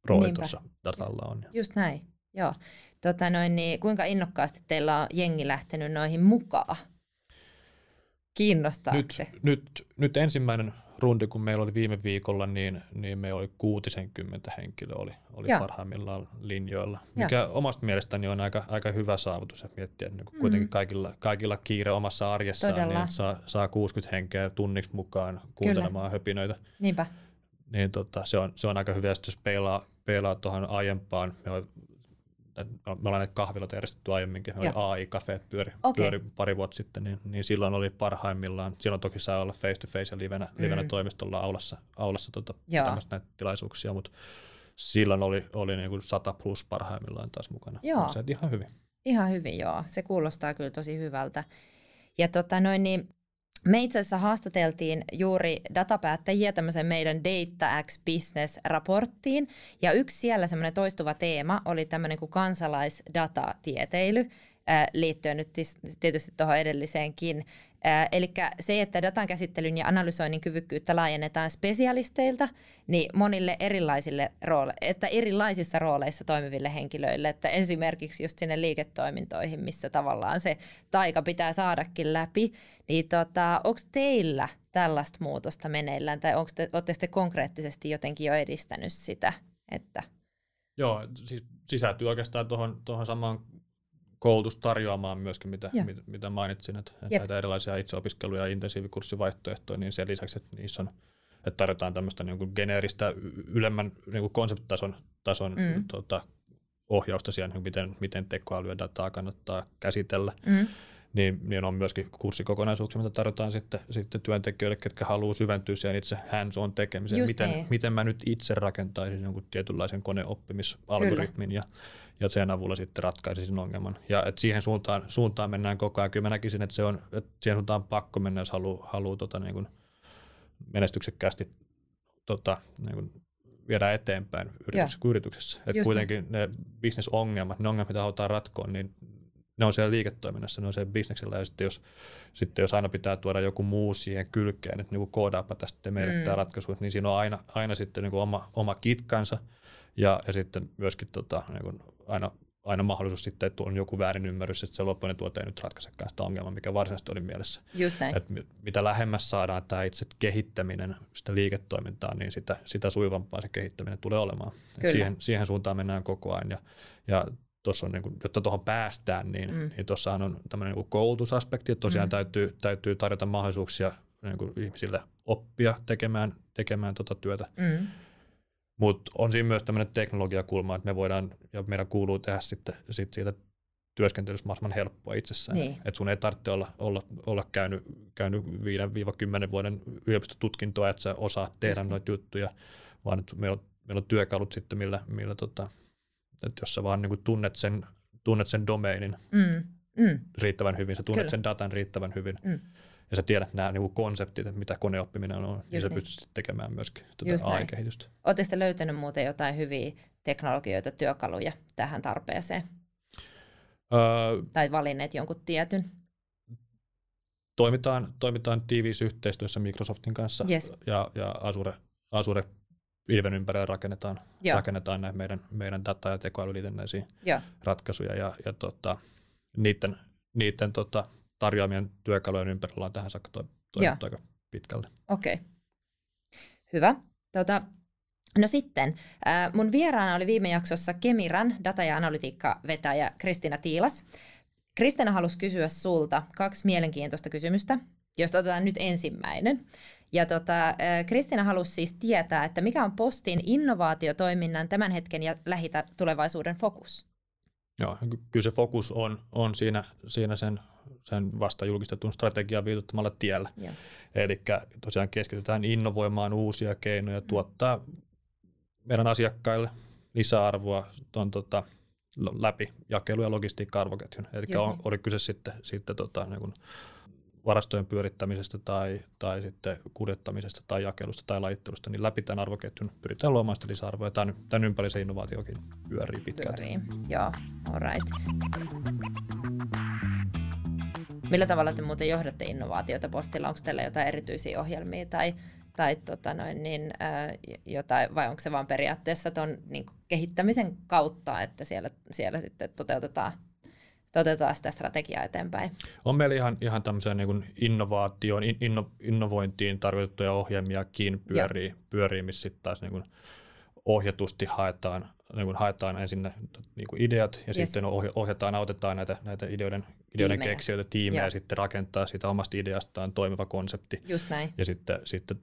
rooli tuossa datalla on. Just näin, joo. Tota noin, niin kuinka innokkaasti teillä on jengi lähtenyt noihin mukaan? Kiinnostaako nyt, se? Nyt, nyt ensimmäinen rundi, kun meillä oli viime viikolla, niin, niin meillä oli 60 henkilöä oli, oli parhaimmillaan linjoilla, mikä Joo. omasta mielestäni on aika, aika hyvä saavutus, että miettiä, että niin mm. kuitenkin kaikilla, kaikilla kiire omassa arjessaan, niin Todella. niin saa, saa 60 henkeä tunniksi mukaan kuuntelemaan Kyllä. höpinöitä. Niinpä. Niin tota, se, on, se on aika hyvä, jos peilaa, peilaa tuohon aiempaan, me me ollaan näitä kahviloita järjestetty aiemminkin, me oli AI-kafeet pyöri, okay. pyöri pari vuotta sitten, niin, niin silloin oli parhaimmillaan, silloin toki saa olla face to face ja livenä, mm. livenä toimistolla aulassa, aulassa tota, tämmöistä näitä tilaisuuksia, mutta silloin oli, oli niin kuin 100 plus parhaimmillaan taas mukana. Joo. Se ihan hyvin. Ihan hyvin, joo. Se kuulostaa kyllä tosi hyvältä. Ja tota noin, niin me itse asiassa haastateltiin juuri datapäättäjiä tämmöisen meidän Data X Business-raporttiin, ja yksi siellä semmoinen toistuva teema oli tämmöinen kuin kansalaisdatatieteily, liittyen nyt tietysti tuohon edelliseenkin. Eli se, että datan käsittelyn ja analysoinnin kyvykkyyttä laajennetaan spesialisteilta niin monille erilaisille roole- että erilaisissa rooleissa toimiville henkilöille, että esimerkiksi just sinne liiketoimintoihin, missä tavallaan se taika pitää saadakin läpi, niin tota, onko teillä tällaista muutosta meneillään? Tai onko te, olette te konkreettisesti jotenkin jo edistänyt sitä, että Joo, siis sisältyy oikeastaan tuohon samaan koulutus tarjoamaan myöskin, mitä, mit, mitä mainitsin, että, että näitä erilaisia itseopiskelu- ja intensiivikurssivaihtoehtoja, niin sen lisäksi, että niissä on, että tarjotaan tämmöistä niin kuin geneeristä ylemmän niin kuin konseptitason tason, mm. tota, ohjausta siihen, niin miten, miten tekoälyä dataa kannattaa käsitellä, mm. Niin, niin on myöskin kurssikokonaisuuksia, mitä tarjotaan sitten, sitten työntekijöille, ketkä haluaa syventyä siihen itse hands-on tekemiseen. Just miten, niin. miten mä nyt itse rakentaisin jonkun tietynlaisen koneoppimisalgoritmin ja, ja sen avulla sitten ratkaisisin ongelman. Ja et siihen suuntaan, suuntaan mennään koko ajan. Kyllä mä näkisin, että, se on, että siihen suuntaan on pakko mennä, jos haluaa, haluaa tota, niin kuin menestyksekkäästi tota, niin kuin viedään eteenpäin yrityksessä, kuin yrityksessä. Että kuitenkin niin. ne bisnesongelmat, ne ongelmat, mitä halutaan ratkoa, niin ne on siellä liiketoiminnassa, ne on siellä bisneksellä, ja sitten jos, sitten jos aina pitää tuoda joku muu siihen kylkeen, että niin koodaapa tästä meille mm. tämä ratkaisu, niin siinä on aina, aina sitten niin kuin oma, oma kitkansa, ja, ja sitten myöskin tota, niin kuin aina, aina mahdollisuus sitten, että on joku väärin ymmärrys, että se loppujen tuote ei nyt ratkaisekaan sitä ongelmaa, mikä varsinaisesti oli mielessä. Just näin. Että mitä lähemmäs saadaan tämä itse kehittäminen, sitä liiketoimintaa, niin sitä, sitä sujuvampaa se kehittäminen tulee olemaan. siihen, siihen suuntaan mennään koko ajan, ja, ja tuossa on, niin kuin, jotta tuohon päästään, niin, mm. niin tuossahan on tämmöinen niin koulutusaspekti, että tosiaan mm. täytyy, täytyy tarjota mahdollisuuksia niin kuin ihmisille oppia tekemään, tekemään tuota työtä. Mm. Mutta on siinä myös tämmöinen teknologiakulma, että me voidaan ja meidän kuuluu tehdä sitten sit siitä työskentelystä mahdollisimman helppoa itsessään. Niin. Että sun ei tarvitse olla, olla, olla käynyt, käynyt 5-10 vuoden yliopistotutkintoa, että sä osaat tehdä Just noita juttuja, vaan että meillä on, meillä on työkalut sitten, millä, millä tota, että jos sä vaan niin kuin tunnet, sen, tunnet sen domainin mm. Mm. riittävän hyvin, sä tunnet Kyllä. sen datan riittävän hyvin, mm. ja sä tiedät nämä niin kuin konseptit, että mitä koneoppiminen on, Just niin sä niin. pystyt tekemään myöskin tuota AI-kehitystä. Oletteko löytänyt muuten jotain hyviä teknologioita, työkaluja tähän tarpeeseen? Öö, tai valinneet jonkun tietyn? Toimitaan, toimitaan tiiviissä yhteistyössä Microsoftin kanssa yes. ja, ja Azure, Azure pilven ympärillä rakennetaan, rakennetaan näitä meidän, meidän data- ja tekoälyliitännäisiä ratkaisuja ja, ja tota, niiden, niiden tota, tarjoamien työkalujen ympärillä on tähän saakka toiminut aika pitkälle. Okei, okay. hyvä. Tota, no sitten, äh, mun vieraana oli viime jaksossa Kemiran data- ja analytiikka-vetäjä Kristina Tiilas. Kristina halusi kysyä sulta kaksi mielenkiintoista kysymystä, josta otetaan nyt ensimmäinen. Ja tota, Kristina halusi siis tietää, että mikä on Postin innovaatiotoiminnan tämän hetken ja lähitä tulevaisuuden fokus? Joo, kyllä se fokus on, on siinä, siinä sen, sen vasta julkistetun strategian viitottamalla tiellä. Eli tosiaan keskitytään innovoimaan uusia keinoja, mm. tuottaa meidän asiakkaille lisäarvoa tuon tota, läpi jakelu- ja logistiikka-arvoketjun. Eli on, niin. oli kyse sitten, sitten tota, niin kuin varastojen pyörittämisestä tai, tai sitten kuljettamisesta tai jakelusta tai lajittelusta, niin läpi tämän arvoketjun pyritään luomaan sitä lisäarvoa. Tämän, tämän ympäri se innovaatiokin pyörii pitkälti. Pyörii, joo, all right. Millä tavalla te muuten johdatte innovaatiota postilla? Onko teillä jotain erityisiä ohjelmia tai, tai tota noin, niin, äh, jotain, vai onko se vain periaatteessa ton niin kehittämisen kautta, että siellä, siellä sitten toteutetaan toteutetaan sitä strategiaa eteenpäin. On meillä ihan, ihan tämmöiseen niin innovaatioon, inno, innovointiin tarkoitettuja ohjelmiakin pyörii, pyörii missä sitten taas niin kuin ohjatusti haetaan, niin kuin haetaan ensin ne niin kuin ideat ja yes. sitten ohjataan, autetaan näitä, näitä ideoiden, ideoiden tiimejä. keksijöitä, tiimejä ja sitten rakentaa sitä omasta ideastaan toimiva konsepti. Just näin. Ja sitten, sitten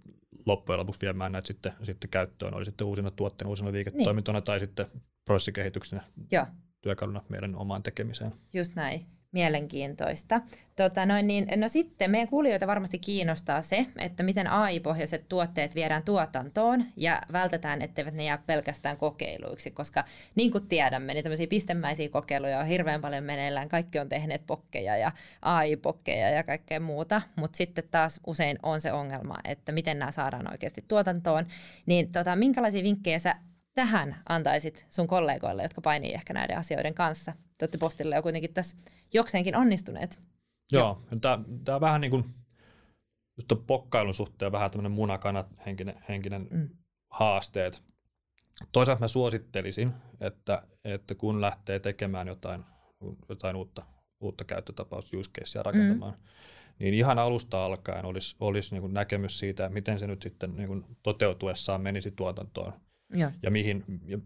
loppujen lopuksi viemään näitä sitten, sitten käyttöön, oli sitten uusina tuotteina, uusina liiketoimintona niin. tai sitten prosessikehityksenä. Joo työkaluna meidän omaan tekemiseen. Just näin. Mielenkiintoista. Tota, noin niin, no sitten meidän kuulijoita varmasti kiinnostaa se, että miten AI-pohjaiset tuotteet viedään tuotantoon ja vältetään, etteivät ne jää pelkästään kokeiluiksi, koska niin kuin tiedämme, niin tämmöisiä pistemäisiä kokeiluja on hirveän paljon meneillään. Kaikki on tehneet pokkeja ja AI-pokkeja ja kaikkea muuta, mutta sitten taas usein on se ongelma, että miten nämä saadaan oikeasti tuotantoon. Niin tota, minkälaisia vinkkejä sä tähän antaisit sun kollegoille, jotka painii ehkä näiden asioiden kanssa? Te olette postille jo kuitenkin tässä jokseenkin onnistuneet. Joo, tämä on vähän niin kuin just pokkailun suhteen vähän tämmöinen munakanat henkinen, henkinen mm. haasteet. Toisaalta mä suosittelisin, että, että kun lähtee tekemään jotain, jotain uutta, uutta käyttötapaus use casea rakentamaan, mm. niin ihan alusta alkaen olisi, olisi niin näkemys siitä, miten se nyt sitten niin toteutuessaan menisi tuotantoon ja, ja, mihin, ja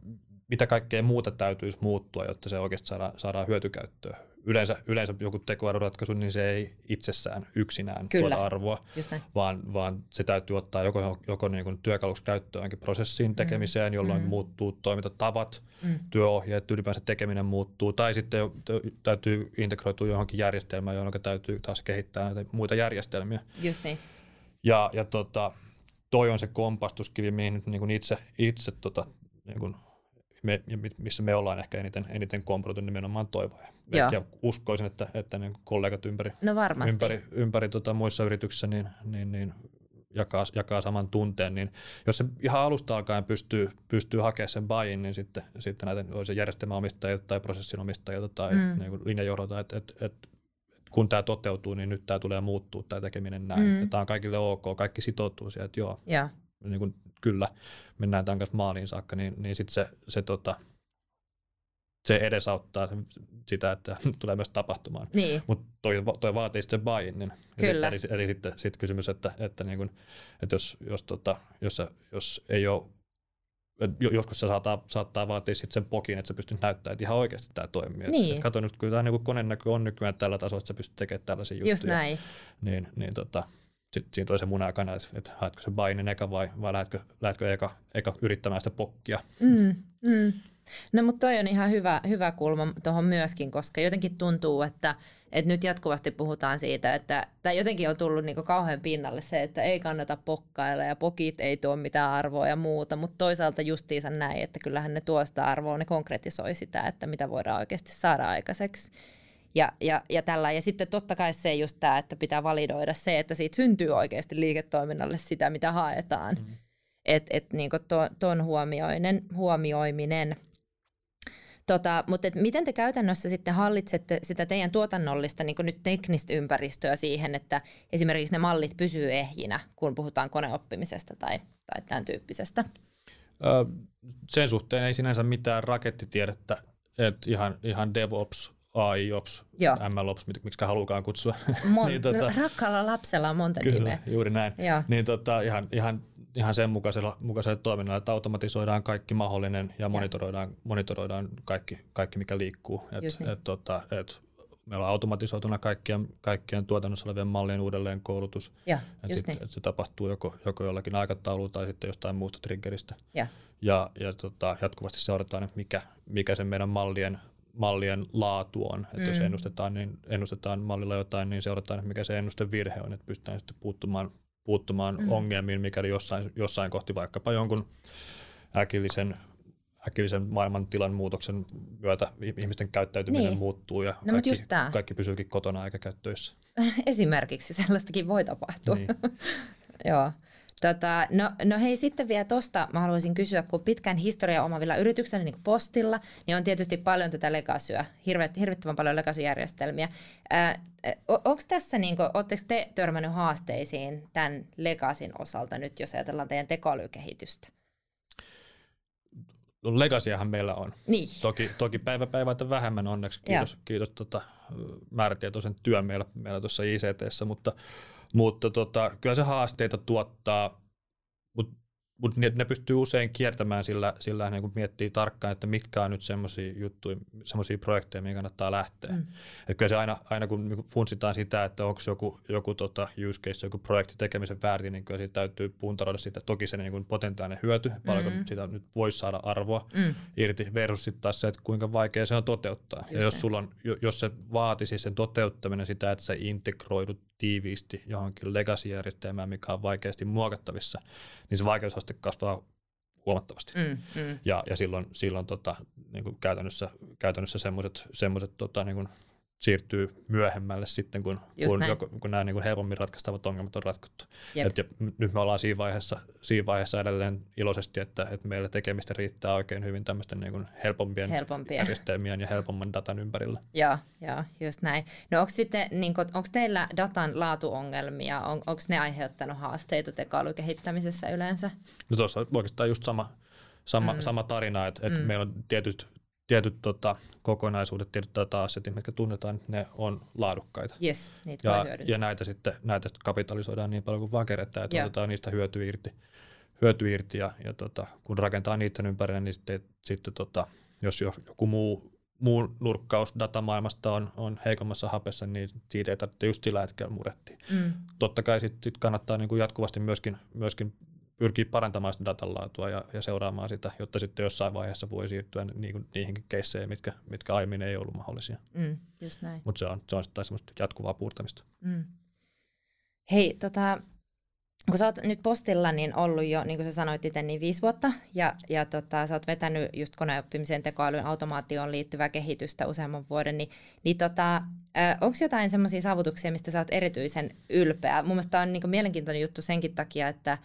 mitä kaikkea muuta täytyisi muuttua, jotta se oikeasti saadaan, saadaan hyötykäyttöä yleensä, yleensä joku tekoälyratkaisu, niin se ei itsessään yksinään Kyllä. tuota arvoa, vaan, vaan se täytyy ottaa joko, joko niin kuin työkaluksi käyttöönkin prosessin tekemiseen, jolloin mm. muuttuu toimintatavat, mm. työohjeet, ylipäänsä tekeminen muuttuu, tai sitten täytyy integroitua johonkin järjestelmään, johon täytyy taas kehittää näitä muita järjestelmiä. Just niin. Ja, ja tota, toi on se kompastuskivi, mihin niin kuin itse, itse tota, niin kuin me, missä me ollaan ehkä eniten, eniten komproitu nimenomaan toivoja. Ja uskoisin, että, että niin kollegat ympäri, no ympäri, ympäri tota, muissa yrityksissä niin, niin, niin jakaa, jakaa saman tunteen, niin jos se ihan alusta alkaen pystyy, pystyy hakemaan sen buy niin sitten, sitten näitä se järjestelmäomistajia tai prosessin omistajia tai mm. niin linjajohdota, että, että, että kun tämä toteutuu, niin nyt tämä tulee muuttuu, tämä tekeminen näin. Mm. Tämä on kaikille ok, kaikki sitoutuu siihen, että joo, ja. niin kuin, kyllä, mennään tämän kanssa maaliin saakka, niin, niin sitten se, se, tota, se edesauttaa sitä, että [LAUGHS] tulee myös tapahtumaan. Niin. Mutta toi, toi vaatii sitten sen buy niin Kyllä. Eli, eli sitten sit kysymys, että, että, niin kun, että jos, jos, tota, jos, jos ei ole joskus se saattaa, saattaa vaatia sitten sen pokin, että sä pystyt näyttämään, että ihan oikeasti tämä toimii. Niin. Et, kato nyt, kun tämä niin koneen näkö on nykyään tällä tasolla, että sä pystyt tekemään tällaisia juttuja. Just näin. Niin, niin tota, sitten siinä tulee se muna kana, että haetko se bainin eka vai, vai lähdetkö, lähdetkö eka, eka yrittämään sitä pokkia. Mm, mm. No mutta toi on ihan hyvä, hyvä kulma tuohon myöskin, koska jotenkin tuntuu, että, että nyt jatkuvasti puhutaan siitä, että tai jotenkin on tullut niinku kauhean pinnalle se, että ei kannata pokkailla ja pokit ei tuo mitään arvoa ja muuta, mutta toisaalta justiinsa näin, että kyllähän ne tuo sitä arvoa, ne konkretisoi sitä, että mitä voidaan oikeasti saada aikaiseksi. Ja, ja, ja, tällä. ja sitten totta kai se just tämä, että pitää validoida se, että siitä syntyy oikeasti liiketoiminnalle sitä, mitä haetaan. Mm. Että et, niin tuon huomioinen, huomioiminen – Tota, mutta et miten te käytännössä sitten hallitsette sitä teidän tuotannollista niin nyt teknistä ympäristöä siihen, että esimerkiksi ne mallit pysyy ehjinä, kun puhutaan koneoppimisesta tai, tai tämän tyyppisestä? Ö, sen suhteen ei sinänsä mitään rakettitiedettä, että ihan, ihan DevOps AIOps, MLOps, miksi halukaan kutsua. [LAUGHS] Mon- niin, tota, no, rakkaalla lapsella on monta kyllä, nimeä. juuri näin. Joo. Niin tota, ihan, ihan ihan sen mukaisella, mukaisella toiminnalla, että automatisoidaan kaikki mahdollinen ja monitoroidaan, monitoroidaan kaikki, kaikki, mikä liikkuu. Et, niin. et, tota, et meillä on automatisoituna kaikkien, kaikkien tuotannossa olevien mallien uudelleen koulutus. Ja, et sit, niin. et se tapahtuu joko, joko jollakin aikataululla tai sitten jostain muusta triggeristä. Ja, ja, ja tota, jatkuvasti seurataan, että mikä, mikä sen meidän mallien mallien laatu on. Että mm. jos ennustetaan, niin ennustetaan mallilla jotain, niin seurataan, että mikä se ennustevirhe on, että pystytään sitten puuttumaan puuttumaan mm. ongelmiin, mikäli jossain, jossain kohti vaikkapa jonkun äkillisen, äkillisen maailmantilan muutoksen myötä ihmisten käyttäytyminen niin. muuttuu ja no, kaikki, kaikki pysyykin kotona eikä käy töissä. [LAUGHS] Esimerkiksi sellaistakin voi tapahtua. Niin. [LAUGHS] Joo. Tota, no, no hei, sitten vielä tuosta mä haluaisin kysyä, kun pitkän historian omavilla yrityksillä, niin kuin postilla, niin on tietysti paljon tätä legasyä, hirvet, hirvittävän paljon legasyjärjestelmiä. Onko tässä, niin oletteko te törmännyt haasteisiin tämän legasin osalta nyt, jos ajatellaan teidän tekoälykehitystä? No, legasiahan meillä on. Niin. Toki, toki päivä päivältä vähemmän onneksi, kiitos, kiitos tota, määrätietoisen työn meillä, meillä tuossa ICTssä, mutta mutta tota, kyllä se haasteita tuottaa, mutta mutta ne, ne pystyy usein kiertämään sillä, sillä niin kun miettii tarkkaan, että mitkä on nyt semmoisia juttuja, semmoisia projekteja, mihin kannattaa lähteä. Mm. Et kyllä se aina, aina kun niinku funtsitaan sitä, että onko joku, joku tota use case, joku projekti tekemisen väärti, niin kyllä siitä täytyy puntaroida sitä toki se niin potentiaalinen hyöty, paljonko mm. sitä nyt voisi saada arvoa mm. irti, versus sitten taas se, että kuinka vaikea se on toteuttaa. Just ja jos, sulla on, jos se vaatisi sen toteuttaminen sitä, että sä integroidut tiiviisti johonkin legacy-järjestelmään, mikä on vaikeasti muokattavissa, niin se vaikeusaste kasvaa huomattavasti. Mm, mm. Ja, ja silloin, silloin tota, niin kuin käytännössä, käytännössä semmoiset tota, niin siirtyy myöhemmälle sitten, kun, kun, joko, kun nämä niin kuin helpommin ratkaistavat ongelmat on ratkottu. Et ja nyt me ollaan siinä vaiheessa, siinä vaiheessa edelleen iloisesti, että, että meillä tekemistä riittää oikein hyvin tämmöisten niin kuin helpompien, helpompien järjestelmien ja helpomman datan ympärillä. Joo, joo just näin. No onko, sitten, niin kuin, onko teillä datan laatuongelmia, on, onko ne aiheuttanut haasteita tekoälykehittämisessä yleensä? No tuossa oikeastaan just sama, sama, mm. sama tarina, että, että mm. meillä on tietyt tietyt tota, kokonaisuudet, tietyt data-assetit, mitkä tunnetaan, ne on laadukkaita. Yes, niitä ja, ja näitä sitten näitä sitten kapitalisoidaan niin paljon kuin vaan kerätään, että yeah. otetaan niistä hyötyä irti. Hyöty irti ja, ja tota, kun rakentaa niiden ympärille, niin sitten, sitten tota, jos joku muu muu nurkkaus datamaailmasta on, on heikommassa hapessa, niin siitä ei tarvitse just sillä hetkellä murehtia. Mm. Totta kai sitten sit kannattaa niin kuin jatkuvasti myöskin, myöskin pyrkiä parantamaan sitä datan laatua ja, ja seuraamaan sitä, jotta sitten jossain vaiheessa voi siirtyä niin kuin niihinkin keisseihin, mitkä, mitkä aiemmin ei ollut mahdollisia. Mm, just näin. Mutta se on, se on sitten semmoista jatkuvaa puurtamista. Mm. Hei, tota, kun sä oot nyt postilla niin ollut jo, niin kuin sä sanoit itse, niin viisi vuotta, ja, ja tota, sä oot vetänyt just koneoppimiseen, tekoälyn automaatioon liittyvää kehitystä useamman vuoden, niin, niin tota, onko jotain semmoisia saavutuksia, mistä sä oot erityisen ylpeä? Mun mielestä on niin mielenkiintoinen juttu senkin takia, että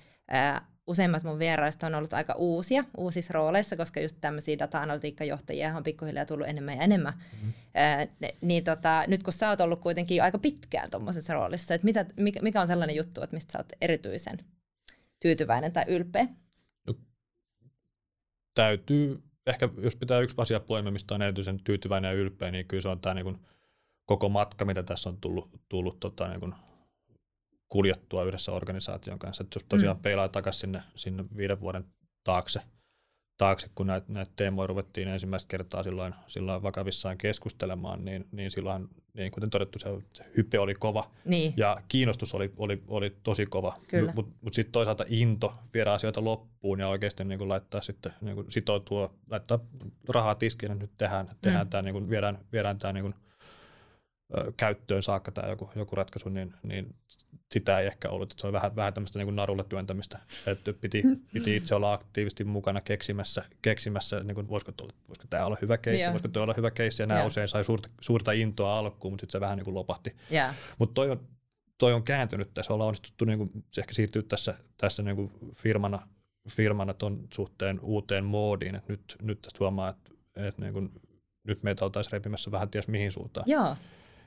useimmat mun vieraista on ollut aika uusia, uusissa rooleissa, koska just tämmöisiä data-analytiikkajohtajia on pikkuhiljaa tullut enemmän ja enemmän. Mm-hmm. Ää, niin tota, nyt kun sä oot ollut kuitenkin aika pitkään tuommoisessa roolissa, että mitä, mikä on sellainen juttu, että mistä sä oot erityisen tyytyväinen tai ylpeä? No, täytyy, ehkä jos pitää yksi asia poimia, mistä on erityisen tyytyväinen ja ylpeä, niin kyllä se on tämä niin koko matka, mitä tässä on tullut, tullut tota, niin kuljettua yhdessä organisaation kanssa. Että jos tosiaan mm. peilaa takaisin sinne, sinne viiden vuoden taakse, taakse kun näitä, näitä teemoja ruvettiin ensimmäistä kertaa silloin, silloin vakavissaan keskustelemaan, niin, niin silloin, niin kuten todettu, se, se hype oli kova niin. ja kiinnostus oli, oli, oli tosi kova. Mutta mut, mut sitten toisaalta into viedä asioita loppuun ja oikeasti niin laittaa sitten niin sitoutua, laittaa rahaa tiskiin nyt tehdään, tehdään mm. tämä, niin viedään, viedään tämä niin käyttöön saakka tai joku, joku ratkaisu, niin, niin sitä ei ehkä ollut. Että se oli vähän, vähän tämmöistä niin kuin narulle työntämistä, että piti, piti itse olla aktiivisesti mukana keksimässä, keksimässä niin kuin, voisiko, tulla, voisiko tämä olla hyvä keissi, yeah. voisiko tuo olla hyvä keissi, ja nämä yeah. usein sai suurta, suurta intoa alkuun, mutta sitten se vähän niin kuin lopahti. Yeah. Mutta toi on, toi on kääntynyt tässä, ollaan onnistuttu niin kuin, se ehkä siirtyy tässä, tässä niin kuin firmana, firmana ton suhteen uuteen moodiin, että nyt, nyt tästä huomaa, että, että niin kuin, nyt meitä oltaisiin repimässä vähän ties mihin suuntaan. Joo.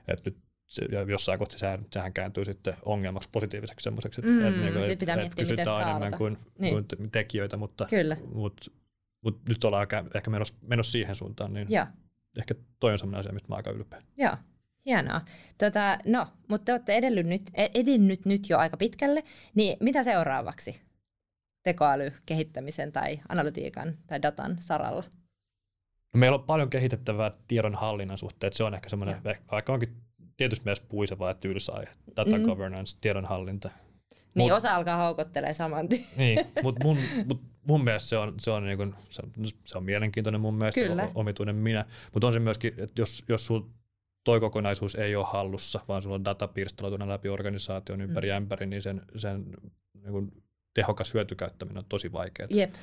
Että nyt se, ja jossain kohti sehän, sehän kääntyy sitten ongelmaksi positiiviseksi semmoiseksi, että, mm, että, niin kuin, että, että kysytään enemmän kuin, niin. kuin tekijöitä, mutta, Kyllä. mutta, mutta nyt ollaan ehkä menossa, menossa siihen suuntaan, niin ja. ehkä toi on sellainen asia, mistä mä aika ylpeä. Joo, hienoa. Tota, no, mutta te olette edennyt, edennyt nyt jo aika pitkälle, niin mitä seuraavaksi tekoäly kehittämisen tai analytiikan tai datan saralla? No meillä on paljon kehitettävää tiedonhallinnan suhteen, se on ehkä semmoinen, vaikka onkin tietysti mielessä puiseva ja tylsä aihe, data mm. governance, tiedonhallinta. Niin, mut, osa alkaa houkuttelee saman tien. Niin, [LAUGHS] mutta mun, mut mun mielestä se on, se on, niin kuin, se, se on mielenkiintoinen mun mielestä, Kyllä. omituinen minä, mutta on se myöskin, että jos, jos sul toi kokonaisuus ei ole hallussa, vaan sulla on data pirstaloituna läpi organisaation ympäri mm. ämpäri, niin sen, sen niin kuin, tehokas hyötykäyttäminen on tosi vaikeaa. Jep.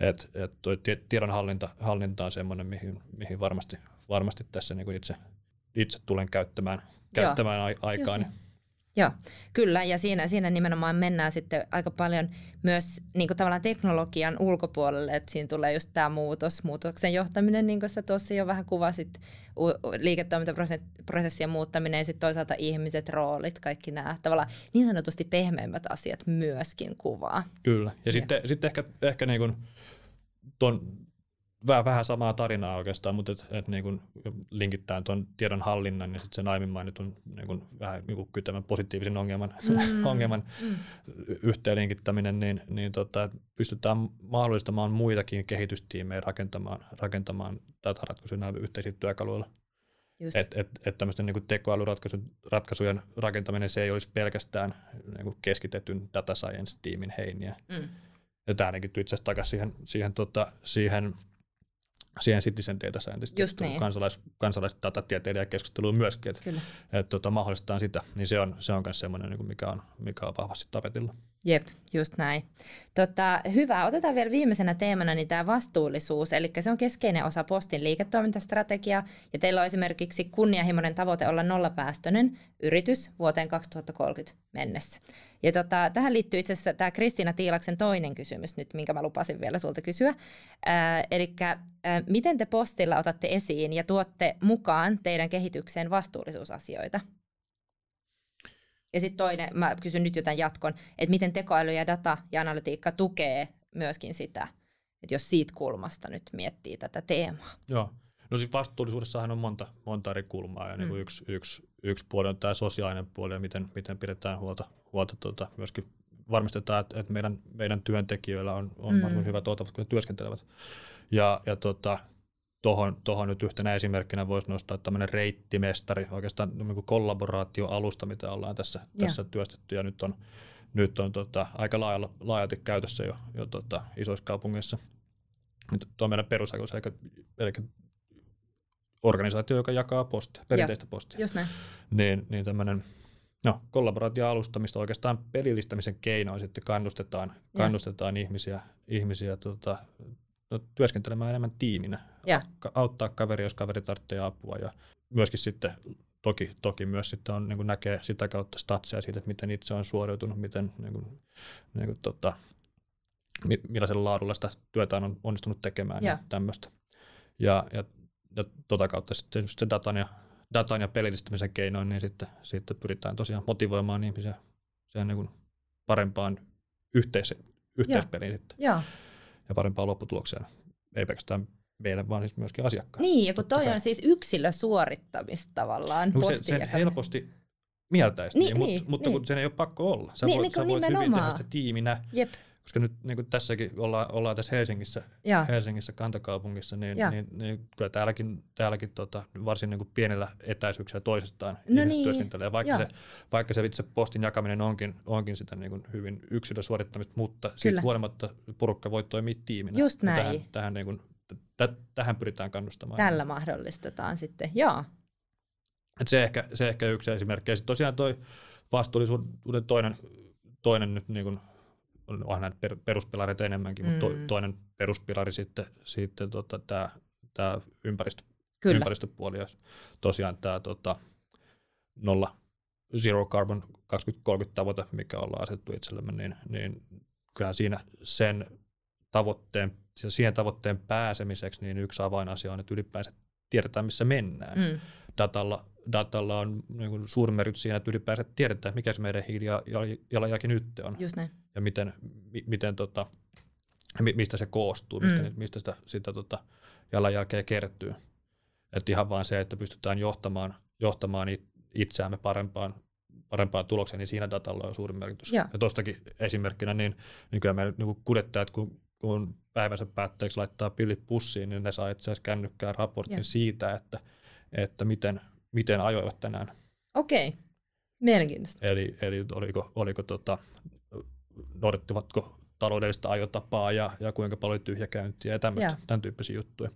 Et, et toi tiedonhallinta hallinta on semmoinen, mihin, mihin varmasti, varmasti tässä niin itse, itse tulen käyttämään, käyttämään Joo, aikaa. Niin. Joo, kyllä, ja siinä, siinä nimenomaan mennään sitten aika paljon myös niin kuin tavallaan teknologian ulkopuolelle, että siinä tulee just tämä muutos, muutoksen johtaminen, niin kuin sä tuossa jo vähän kuvasit, liiketoimintaprosessien muuttaminen ja sitten toisaalta ihmiset, roolit, kaikki nämä tavallaan niin sanotusti pehmeimmät asiat myöskin kuvaa. Kyllä, ja, ja. sitten, sitten ehkä, ehkä niin kuin ton, vähän, vähän samaa tarinaa oikeastaan, mutta et, et niin kun linkittää tuon tiedon hallinnan ja sitten sen aiemmin mainitun niin kun vähän niin kun kytämän positiivisen ongelman, mm. [LAUGHS] ongelman mm. yhteenlinkittäminen, niin, niin tota, pystytään mahdollistamaan muitakin kehitystiimejä rakentamaan, rakentamaan dataratkaisuja näillä yhteisillä työkaluilla. Että et, et tämmöisten niin tekoälyratkaisujen rakentaminen se ei olisi pelkästään niin keskitetyn data science-tiimin heiniä. Mm. Ja tämä linkittyy itse asiassa takaisin siihen, siihen, tota, siihen siihen Citizen Data Scientist, niin. kansalais, kansalaisdatatieteilijä keskusteluun myöskin, että et, tota, mahdollistetaan sitä, niin se on, se on myös semmoinen, niin mikä on, mikä on vahvasti tapetilla. Jep, just näin. Tota, hyvä, otetaan vielä viimeisenä teemana niin tämä vastuullisuus, eli se on keskeinen osa postin liiketoimintastrategiaa, ja teillä on esimerkiksi kunnianhimoinen tavoite olla nollapäästöinen yritys vuoteen 2030 mennessä. Ja tota, tähän liittyy itse asiassa tämä Kristiina Tiilaksen toinen kysymys nyt, minkä mä lupasin vielä sulta kysyä. eli miten te postilla otatte esiin ja tuotte mukaan teidän kehitykseen vastuullisuusasioita? Ja sitten toinen, mä kysyn nyt jotain jatkon, että miten tekoäly ja data ja analytiikka tukee myöskin sitä, että jos siitä kulmasta nyt miettii tätä teemaa. Joo. No siis vastuullisuudessahan on monta, monta eri kulmaa ja niin kuin mm. yksi, yksi, yksi puoli on tämä sosiaalinen puoli ja miten, miten pidetään huolta, huolta tuota, myöskin varmistetaan, että, että meidän, meidän työntekijöillä on, on mm. hyvät oltavat, kun he työskentelevät. Ja, ja tota, Tuohon, tuohon nyt yhtenä esimerkkinä voisi nostaa tämmöinen reittimestari, oikeastaan niin kollaboraatioalusta, mitä ollaan tässä, tässä työstetty ja nyt on, nyt on tota, aika laajalla, laajalti käytössä jo, jo tota, isoissa kaupungeissa. Nyt tuo on meidän perusajatus, eli, eli organisaatio, joka jakaa postia, perinteistä Joo, postia. Just näin. Niin, niin tämmöinen no, kollaboraatioalusta, mistä oikeastaan pelillistämisen keinoin sitten kannustetaan, kannustetaan ihmisiä, ihmisiä tota, työskentelemään enemmän tiiminä, ja. auttaa kaveri, jos kaveri tarvitsee apua ja myöskin sitten toki, toki myös sitten on, niin näkee sitä kautta statseja siitä, että miten itse on suoriutunut, miten niin kuin, niin kuin, tota, millaisella laadulla sitä työtä on onnistunut tekemään ja, ja tämmöistä. Ja, ja, ja tota kautta sitten just se datan ja, datan ja pelillistämisen keinoin, niin sitten, sitten pyritään tosiaan motivoimaan ihmisiä siihen niin kuin parempaan yhteis, yhteispeliin ja. sitten. Ja. Ja parempaan lopputulokseen. Ei pelkästään meille, vaan siis myöskin asiakkaille. Niin, ja kun toi kai. on siis yksilösuorittamista tavallaan. No, se, sen helposti mieltäisi, niin, niin, mutta, niin, mutta niin. kun sen ei ole pakko olla. Sä niin, voit, niin, sä voit hyvin tehdä sitä tiiminä. Jep koska nyt niin kuin tässäkin ollaan, ollaan tässä Helsingissä, ja. Helsingissä kantakaupungissa, niin, niin, niin kyllä täälläkin, täälläkin tota, varsin niin kuin pienellä etäisyyksellä toisestaan no niin. työskentelee, vaikka se, vaikka se itse postin jakaminen onkin, onkin sitä niin kuin hyvin yksilösuorittamista, mutta kyllä. siitä huolimatta porukka voi toimia tiiminä. Just näin. Tähän, tähän, niin kuin, tä, tähän pyritään kannustamaan. Tällä mahdollistetaan sitten, joo. Et se, ehkä, se ehkä yksi esimerkki. Ja sitten tosiaan toi vastuullisuuden toinen, toinen nyt niin kuin onhan näitä per, peruspilareita enemmänkin, mm. mutta to, mm. toinen peruspilari sitten, sitten tota, tämä, tämä ympäristö, ympäristöpuoli ja tosiaan tämä tota, nolla zero carbon 2030 tavoite, mikä ollaan asetettu itsellemme, niin, niin kyllähän siinä sen tavoitteen, siihen tavoitteen pääsemiseksi niin yksi avainasia on, että ylipäänsä tiedetään, missä mennään. Mm. Datalla, datalla on niin kuin suuri merkitys siinä, että ylipäänsä tiedetään, mikä se meidän hiilijalanjälki nyt on. Just näin. Ja miten, mi, miten tota, mistä se koostuu, mistä, mm. mistä sitä, sitä tota, jalanjälkeä kertyy. Että ihan vaan se, että pystytään johtamaan, johtamaan itseämme parempaan, parempaan tulokseen, niin siinä datalla on suuri merkitys. Ja, ja tuostakin esimerkkinä, niin, kyllä me niin kuljettajat, kun, kun päivänsä päätteeksi laittaa pillit pussiin, niin ne saa itse asiassa kännykkään raportin ja. siitä, että, että miten, miten ajoivat tänään. Okei, okay. mielenkiintoista. Eli, eli oliko, oliko tota, noudattivatko taloudellista ajotapaa ja, ja kuinka paljon tyhjäkäyntiä ja tämmöistä, tämän tyyppisiä juttuja.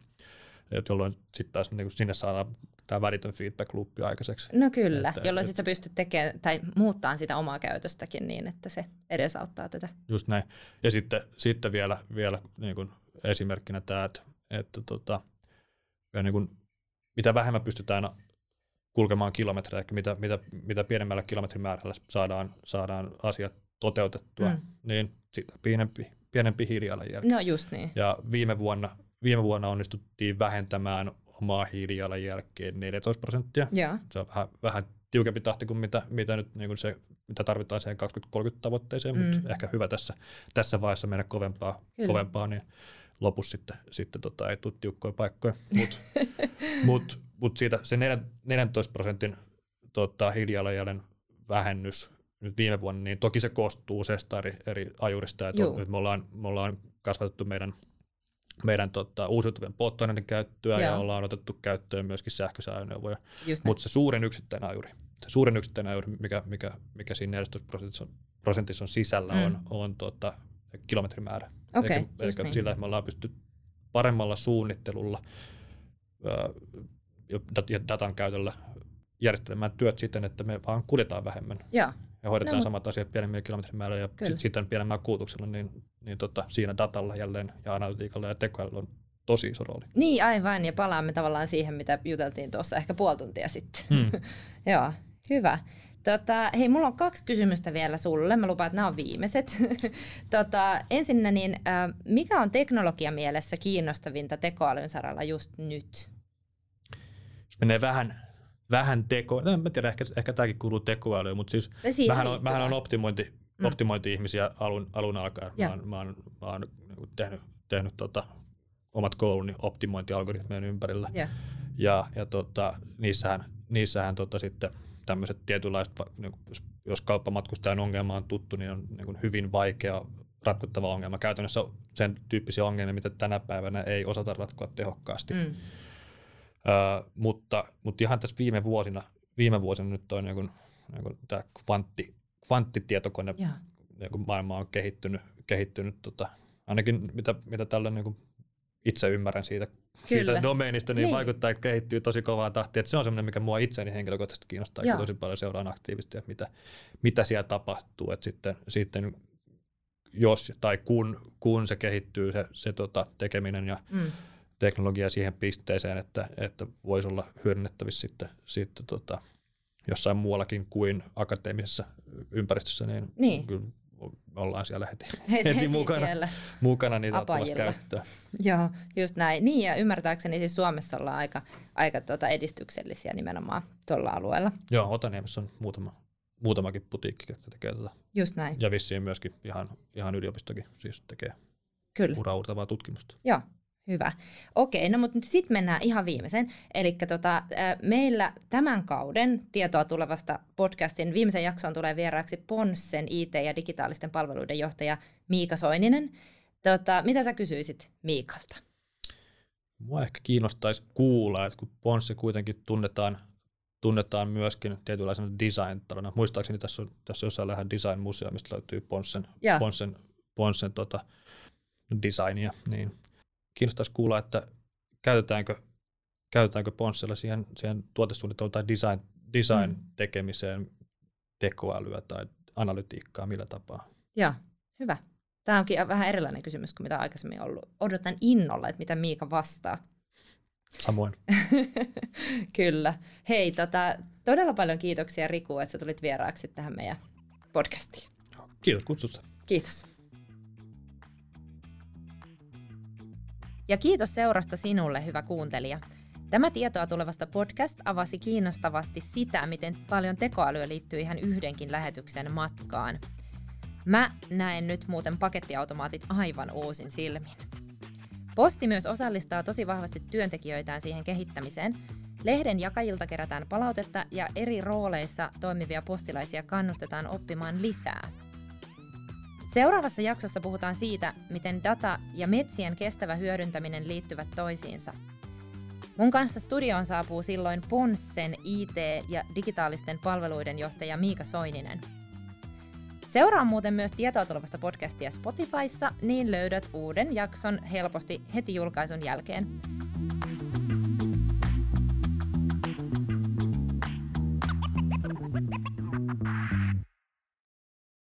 Et jolloin sitten taas niin sinne saadaan tämä välitön feedback loopi aikaiseksi. No kyllä, että, jolloin sitten sä pystyt tekemään tai muuttaa sitä omaa käytöstäkin niin, että se edesauttaa tätä. Just näin. Ja sitten, sitten vielä, vielä niin kuin esimerkkinä tämä, että, että tota, niin kuin, mitä vähemmän pystytään kulkemaan kilometrejä, mitä, mitä, mitä pienemmällä kilometrimäärällä saadaan, saadaan asiat toteutettua, mm. niin sitä pienempi, pienempi hiilijalanjälki. No just niin. Ja viime vuonna, viime vuonna onnistuttiin vähentämään omaa hiilijalanjälkeen 14 prosenttia. Se on vähän, vähän tiukempi tahti kuin mitä, mitä, nyt, niin kuin se, mitä tarvitaan siihen 2030 tavoitteeseen, mm. mutta ehkä hyvä tässä, tässä vaiheessa mennä kovempaa, kovempaa niin lopussa sitten, sitten tota, ei tule tiukkoja paikkoja. Mutta mut, [LAUGHS] mut siitä se 14 prosentin tota, hiilijalanjäljen vähennys nyt viime vuonna, niin toki se koostuu useista eri, eri ajurista. Että on, me, ollaan, me ollaan kasvatettu meidän, meidän tota, uusiutuvien polttoaineiden käyttöä Joo. ja ollaan otettu käyttöön myöskin sähköisiä ajoneuvoja. Mutta se suurin yksittäinen ajuri, se suurin yksittäinen ajuri, mikä, mikä, mikä siinä 14 prosentissa, prosentissa on sisällä, mm. on, on tota, kilometrimäärä. Okay, eli, eli niin. sillä, että me ollaan pysty paremmalla suunnittelulla datan käytöllä järjestelemään työt siten, että me vaan kuljetaan vähemmän. Ja, ja hoidetaan no. samat asiat pienemmillä kilometrimäärällä ja sitten sit pienemmällä kulutuksella, niin, niin tota, siinä datalla jälleen ja analytiikalla ja tekoälyllä on tosi iso rooli. Niin aivan, ja palaamme tavallaan siihen, mitä juteltiin tuossa ehkä puoli tuntia sitten. Hmm. [LAUGHS] Joo, hyvä. Tota, hei, mulla on kaksi kysymystä vielä sulle. Mä lupaan, että nämä on viimeiset. [LAUGHS] tota, ensinnä, niin, äh, mikä on teknologia mielessä kiinnostavinta tekoälyn saralla just nyt? Menee vähän vähän teko, no, en tiedä, ehkä, ehkä tämäkin kuuluu tekoälyyn, mutta siis mähän on, mähän on optimointi, mm. optimointi-ihmisiä alun, alun alkaen. Mä oon, mä oon, mä oon niinku tehnyt, tehnyt tota, omat kouluni optimointialgoritmien ympärillä. Yeah. Ja, ja tota, niissähän, niissähän tota, sitten tämmöiset tietynlaiset, niin jos kauppamatkustajan ongelma on tuttu, niin on niin kuin hyvin vaikea ratkottava ongelma. Käytännössä sen tyyppisiä ongelmia, mitä tänä päivänä ei osata ratkoa tehokkaasti. Mm. Mutta, mutta ihan tässä viime vuosina, viime vuosina nyt on niin niin tämä kvantti, kvanttitietokone niin maailma on kehittynyt, kehittynyt tota, ainakin mitä, mitä tällä niin itse ymmärrän siitä, siitä domeenista, niin, niin, vaikuttaa, että kehittyy tosi kovaa tahtia. Että se on semmoinen, mikä mua itseäni henkilökohtaisesti kiinnostaa ja tosi paljon seuraan aktiivisesti, että mitä, mitä siellä tapahtuu. Että sitten, sitten jos tai kun, kun se kehittyy se, se tota, tekeminen ja mm. Teknologia siihen pisteeseen, että, että voisi olla hyödynnettävissä sitten, sitten tota, jossain muuallakin kuin akateemisessa ympäristössä, niin, niin. kyllä ollaan siellä heti, [LAUGHS] heti, heti mukana, siellä mukana niitä ottamassa käyttöön. [LAUGHS] Joo, just näin. Niin ja ymmärtääkseni siis Suomessa ollaan aika, aika tuota edistyksellisiä nimenomaan tuolla alueella. Joo, Otaniemessä on muutama, muutamakin putiikki, jotka tekee tätä. Just näin. Ja vissiin myöskin ihan, ihan yliopistokin siis tekee Kyllä. uraurtavaa tutkimusta. Joo, Hyvä. Okei, no mutta sitten mennään ihan viimeisen. Eli tota, meillä tämän kauden tietoa tulevasta podcastin viimeisen jaksoon tulee vieraaksi Ponssen IT- ja digitaalisten palveluiden johtaja Miika Soininen. Tota, mitä sä kysyisit Miikalta? Mua ehkä kiinnostaisi kuulla, että kun Ponsse kuitenkin tunnetaan, tunnetaan myöskin tietynlaisena design-talona. Muistaakseni tässä on, tässä jossain lähden design-museo, mistä löytyy Ponssen, Ponssen, Ponssen tota, designia, niin kiinnostaisi kuulla, että käytetäänkö, käytetäänkö Ponssilla siihen, siihen tuotesuunnitteluun tai design, design mm. tekemiseen tekoälyä tai analytiikkaa, millä tapaa? Joo, hyvä. Tämä onkin vähän erilainen kysymys kuin mitä aikaisemmin ollut. Odotan innolla, että mitä Miika vastaa. Samoin. [LAUGHS] Kyllä. Hei, tota, todella paljon kiitoksia Riku, että sä tulit vieraaksi tähän meidän podcastiin. Kiitos kutsusta. Kiitos. Ja kiitos seurasta sinulle, hyvä kuuntelija. Tämä tietoa tulevasta podcast avasi kiinnostavasti sitä, miten paljon tekoälyä liittyy ihan yhdenkin lähetyksen matkaan. Mä näen nyt muuten pakettiautomaatit aivan uusin silmin. Posti myös osallistaa tosi vahvasti työntekijöitään siihen kehittämiseen. Lehden jakajilta kerätään palautetta ja eri rooleissa toimivia postilaisia kannustetaan oppimaan lisää. Seuraavassa jaksossa puhutaan siitä, miten data ja metsien kestävä hyödyntäminen liittyvät toisiinsa. Mun kanssa studioon saapuu silloin Ponssen IT- ja digitaalisten palveluiden johtaja Miika Soininen. Seuraa muuten myös tietoa tulevasta podcastia Spotifyssa, niin löydät uuden jakson helposti heti julkaisun jälkeen.